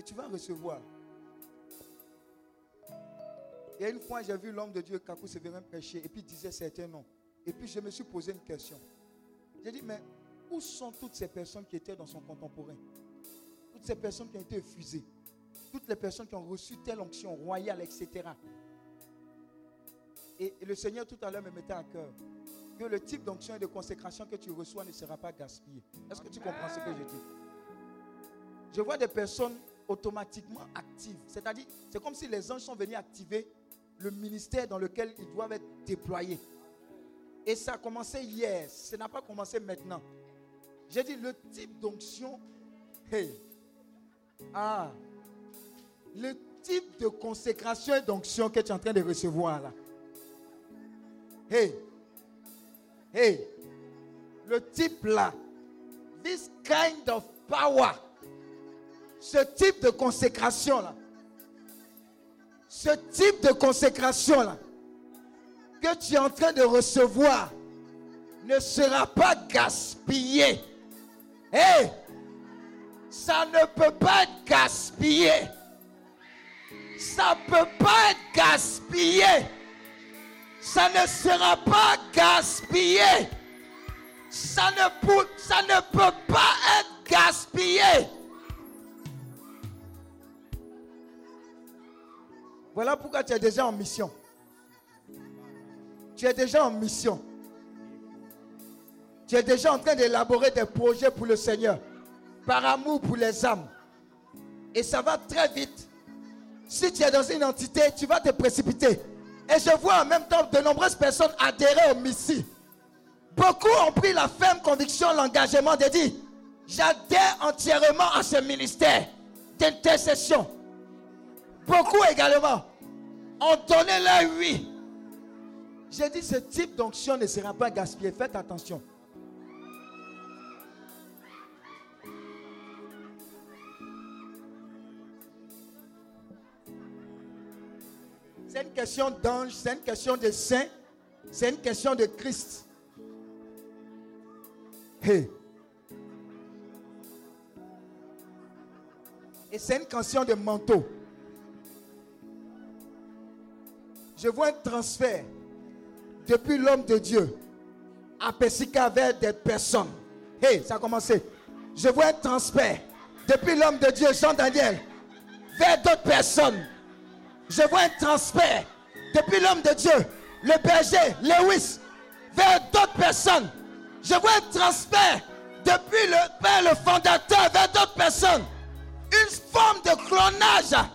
Et tu vas recevoir. Il y a une fois, j'ai vu l'homme de Dieu, Kakou Sévérin, prêcher, et puis il disait certains noms. Et puis je me suis posé une question. J'ai dit, mais où sont toutes ces personnes qui étaient dans son contemporain? Toutes ces personnes qui ont été effusées Toutes les personnes qui ont reçu telle onction royale, etc. Et, et le Seigneur tout à l'heure me mettait à cœur que le type d'onction et de consécration que tu reçois ne sera pas gaspillé. Est-ce que tu comprends ce que je dis? Je vois des personnes automatiquement actives. C'est-à-dire, c'est comme si les anges sont venus activer le ministère dans lequel ils doivent être déployés. Et ça a commencé hier, ça n'a pas commencé maintenant. J'ai dit le type d'onction, hey, ah, le type de consécration d'onction que tu es en train de recevoir là. Hey, hey, le type là, this kind of power, ce type de consécration là, ce type de consécration là, que tu es en train de recevoir ne sera pas gaspillé. Hé, ça ne peut pas être gaspillé. Ça ne peut pas être gaspillé. Ça ne sera pas gaspillé. Ça ne, peut, ça ne peut pas être gaspillé. Voilà pourquoi tu es déjà en mission. Tu es déjà en mission. Tu es déjà en train d'élaborer des projets pour le Seigneur. Par amour pour les âmes. Et ça va très vite. Si tu es dans une entité, tu vas te précipiter. Et je vois en même temps de nombreuses personnes adhérer au Messie. Beaucoup ont pris la ferme conviction, l'engagement de dire, j'adhère entièrement à ce ministère d'intercession. Beaucoup également ont donné leur oui. J'ai dit, ce type d'onction ne sera pas gaspillé. Faites attention. C'est une question d'ange, c'est une question de saint, c'est une question de Christ. Hey. Et c'est une question de manteau. Je vois un transfert depuis l'homme de Dieu à Pessica vers des personnes. Hey, ça a commencé. Je vois un transfert depuis l'homme de Dieu, Jean-Daniel, vers d'autres personnes. Je vois un transfert depuis l'homme de Dieu, le berger, Lewis, vers d'autres personnes. Je vois un transfert depuis le père, le fondateur, vers d'autres personnes. Une forme de clonage.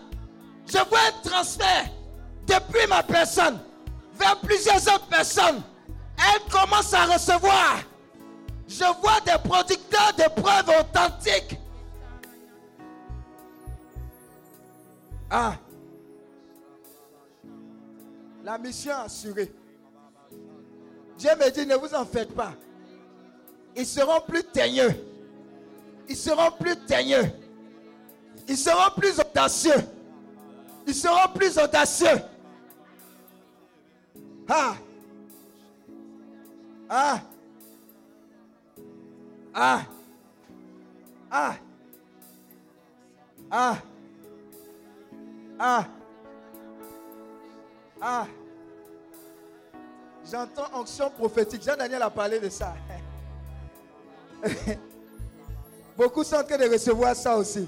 Je vois un transfert depuis ma personne vers plusieurs autres personnes. Elle commence à recevoir. Je vois des producteurs de preuves authentiques. Ah. La mission assurée. Dieu me dit, ne vous en faites pas. Ils seront plus teigneux. Ils seront plus teigneux. Ils seront plus audacieux. Ils seront plus audacieux. Ah. Ah. Ah. Ah. Ah. Ah. Ah. J'entends onction prophétique. Jean-Daniel a parlé de ça. Beaucoup sont en train de recevoir ça aussi.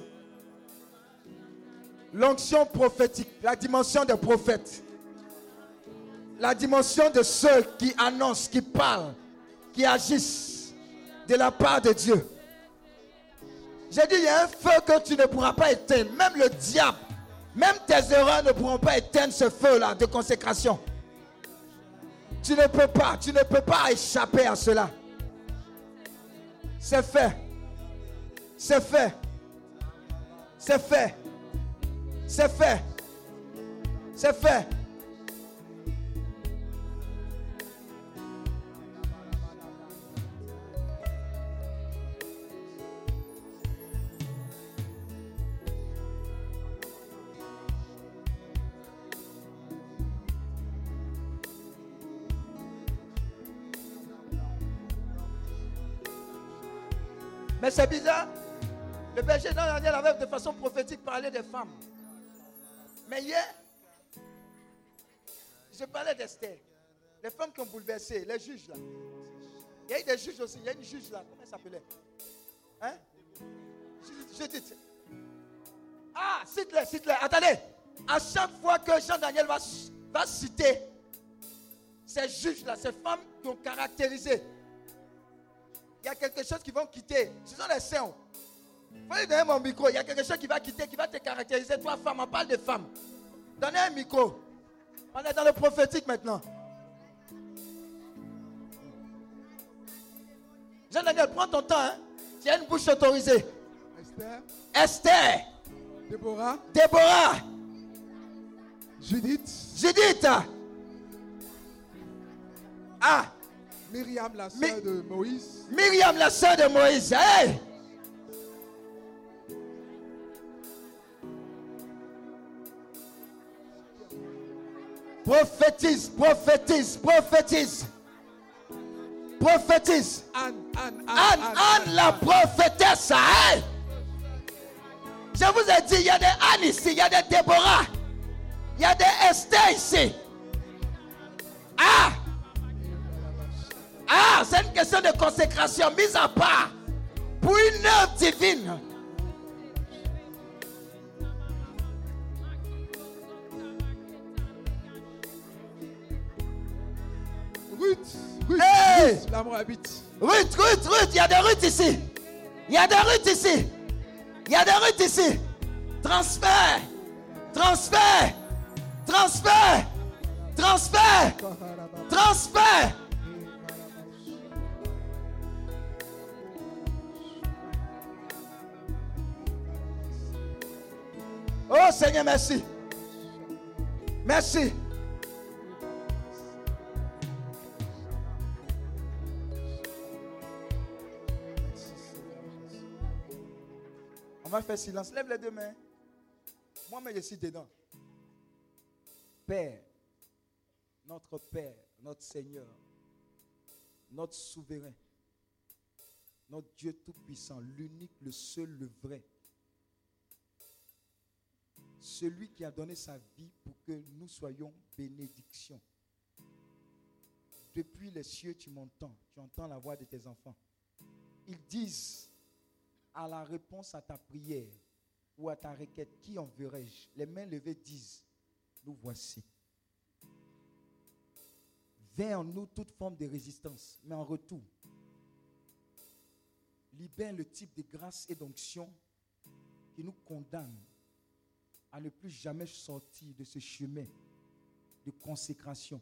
L'onction prophétique, la dimension des prophètes. La dimension de ceux qui annoncent, qui parlent, qui agissent de la part de Dieu. J'ai dit, il y a un feu que tu ne pourras pas éteindre. Même le diable, même tes erreurs ne pourront pas éteindre ce feu-là de consécration. Tu ne peux pas, tu ne peux pas échapper à cela. C'est fait. C'est fait. C'est fait. C'est fait. C'est fait. Mais c'est bizarre. Le berger Daniel avait de façon prophétique parlé des femmes. Mais hier, je parlais d'Esther. Les femmes qui ont bouleversé, les juges là. Il y a eu des juges aussi. Il y a une juge là. Comment elle s'appelait? Hein? Je- Judith. Ah, cite-les, cite-les. Attendez. À chaque fois que Jean-Daniel va, va citer ces juges-là, ces femmes qui ont caractérisé, y a quelque chose qui vont quitter. Ce sont les saints. Faut lui donner mon micro. Il y a quelque chose qui va quitter, qui va te caractériser. Toi, femme, on parle de femme. Donnez un micro. On est dans le prophétique maintenant. Jean-Daniel, prends ton temps. Hein. Tu as une bouche autorisée. Esther, Esther, Déborah, Déborah, Judith, Judith. Ah, Myriam, la sœur de Moïse, Myriam, la sœur de Moïse. Hey! Prophétise, prophétise, prophétise. Prophétise. Anne, Anne, Anne, Anne, Anne, la prophétesse. hein? Je vous ai dit, il y a des Anne ici, il y a des Déborah, il y a des Esther ici. Ah! C'est une question de consécration mise à part pour une œuvre divine. Ruth, Ruth, Hey! Ruth, la Moabite. Ruth, Ruth, Ruth, il y a des Ruth ici. Il y a des Ruth ici. Il y a des Ruth ici. Transfert. Transfert. Transfert. Transfert. Transfert. Oh Seigneur, merci. Merci. On va faire silence. Lève les deux mains. Moi-même, je suis dedans. Père, notre Père, notre Seigneur, notre souverain, notre Dieu Tout-Puissant, l'unique, le seul, le vrai. Celui qui a donné sa vie pour que nous soyons bénédiction. Depuis les cieux, tu m'entends. Tu entends la voix de tes enfants. Ils disent à la réponse à ta prière ou à ta requête, qui enverrai-je Les mains levées disent, nous voici. Viens en nous toute forme de résistance, mais en retour, libère le type de grâce et d'onction qui nous condamne à ne plus jamais sortir de ce chemin de consécration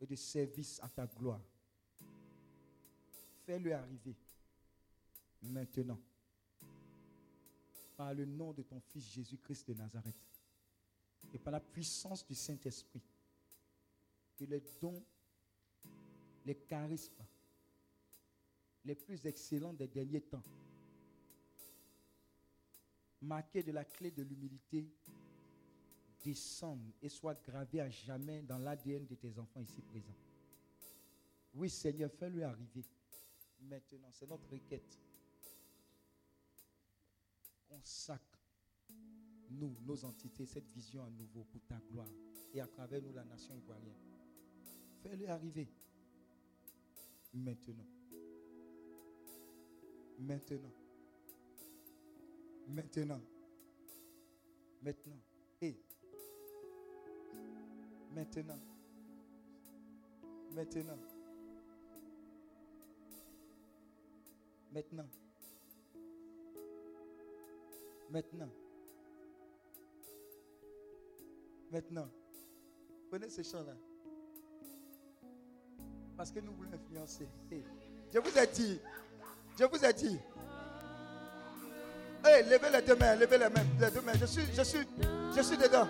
et de service à ta gloire. Fais-le arriver maintenant par le nom de ton Fils Jésus-Christ de Nazareth et par la puissance du Saint-Esprit, que les dons, les charismes les plus excellents des derniers temps, marqués de la clé de l'humilité, descendent et soient gravés à jamais dans l'ADN de tes enfants ici présents. Oui, Seigneur, fais-le arriver maintenant. C'est notre requête consacre nous, nos entités, cette vision à nouveau pour ta gloire et à travers nous la nation ivoirienne. Fais-le arriver maintenant. Maintenant. Maintenant. Maintenant. Et maintenant. Maintenant. Maintenant. Maintenant. Maintenant. Prenez ce chant-là. Parce que nous voulons influencer. Je vous ai dit. Je vous ai dit. Hey, levez les deux mains, levez les mains, les deux mains. Je suis, je suis, je suis dedans.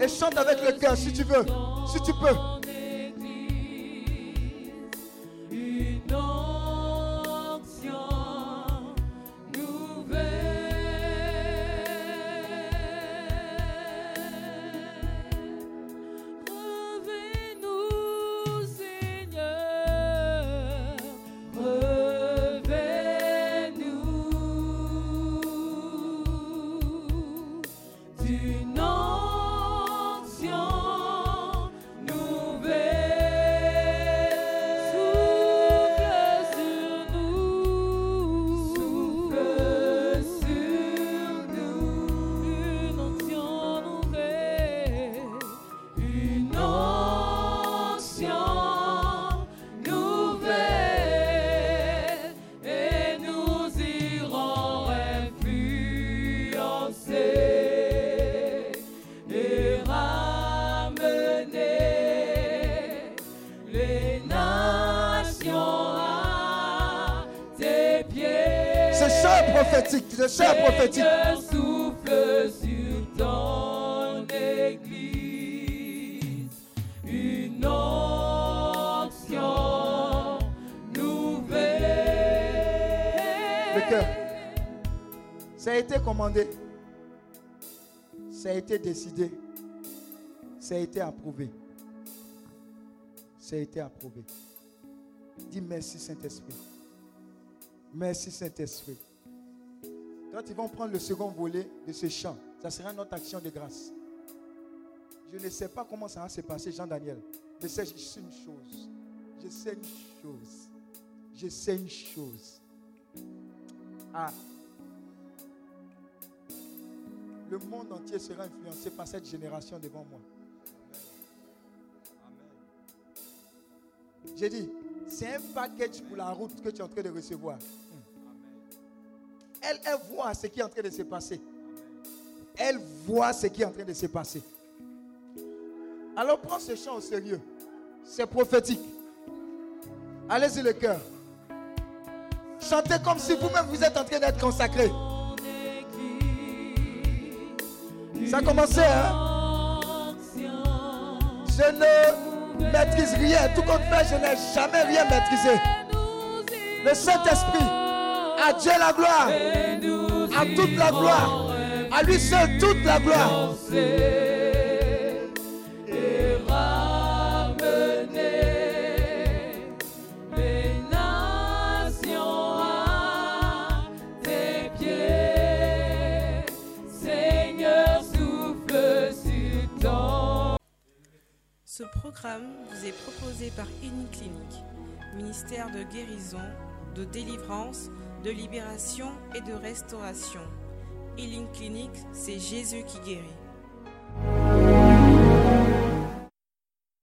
Et chante avec le cœur si tu veux. Si tu peux. Ça a été décidé. Ça a été approuvé. Ça a été approuvé. Dis merci Saint-Esprit. Merci Saint-Esprit. Quand ils vont prendre le second volet de ce chant, ça sera notre action de grâce. Je ne sais pas comment ça va se passer, Jean-Daniel. Mais c'est une chose. Je sais une chose. Je sais une chose. Ah. Le monde entier sera influencé par cette génération devant moi. J'ai dit, c'est un package pour la route que tu es en train de recevoir. Elle, voit ce qui est en train de se passer. Elle voit ce qui est en train de se passer. Alors prends ce chant au sérieux. C'est prophétique. Allez-y le cœur. Chantez comme si vous-même vous êtes en train d'être consacré. Ça a commencé, hein? Je ne maîtrise rien. Tout compte fait, je n'ai jamais rien maîtrisé. Le Saint-Esprit, à Dieu la gloire, à toute la gloire, à lui seul toute la gloire. Vous est proposé par Clinique, ministère de guérison, de délivrance, de libération et de restauration. Healing Clinic, c'est Jésus qui guérit.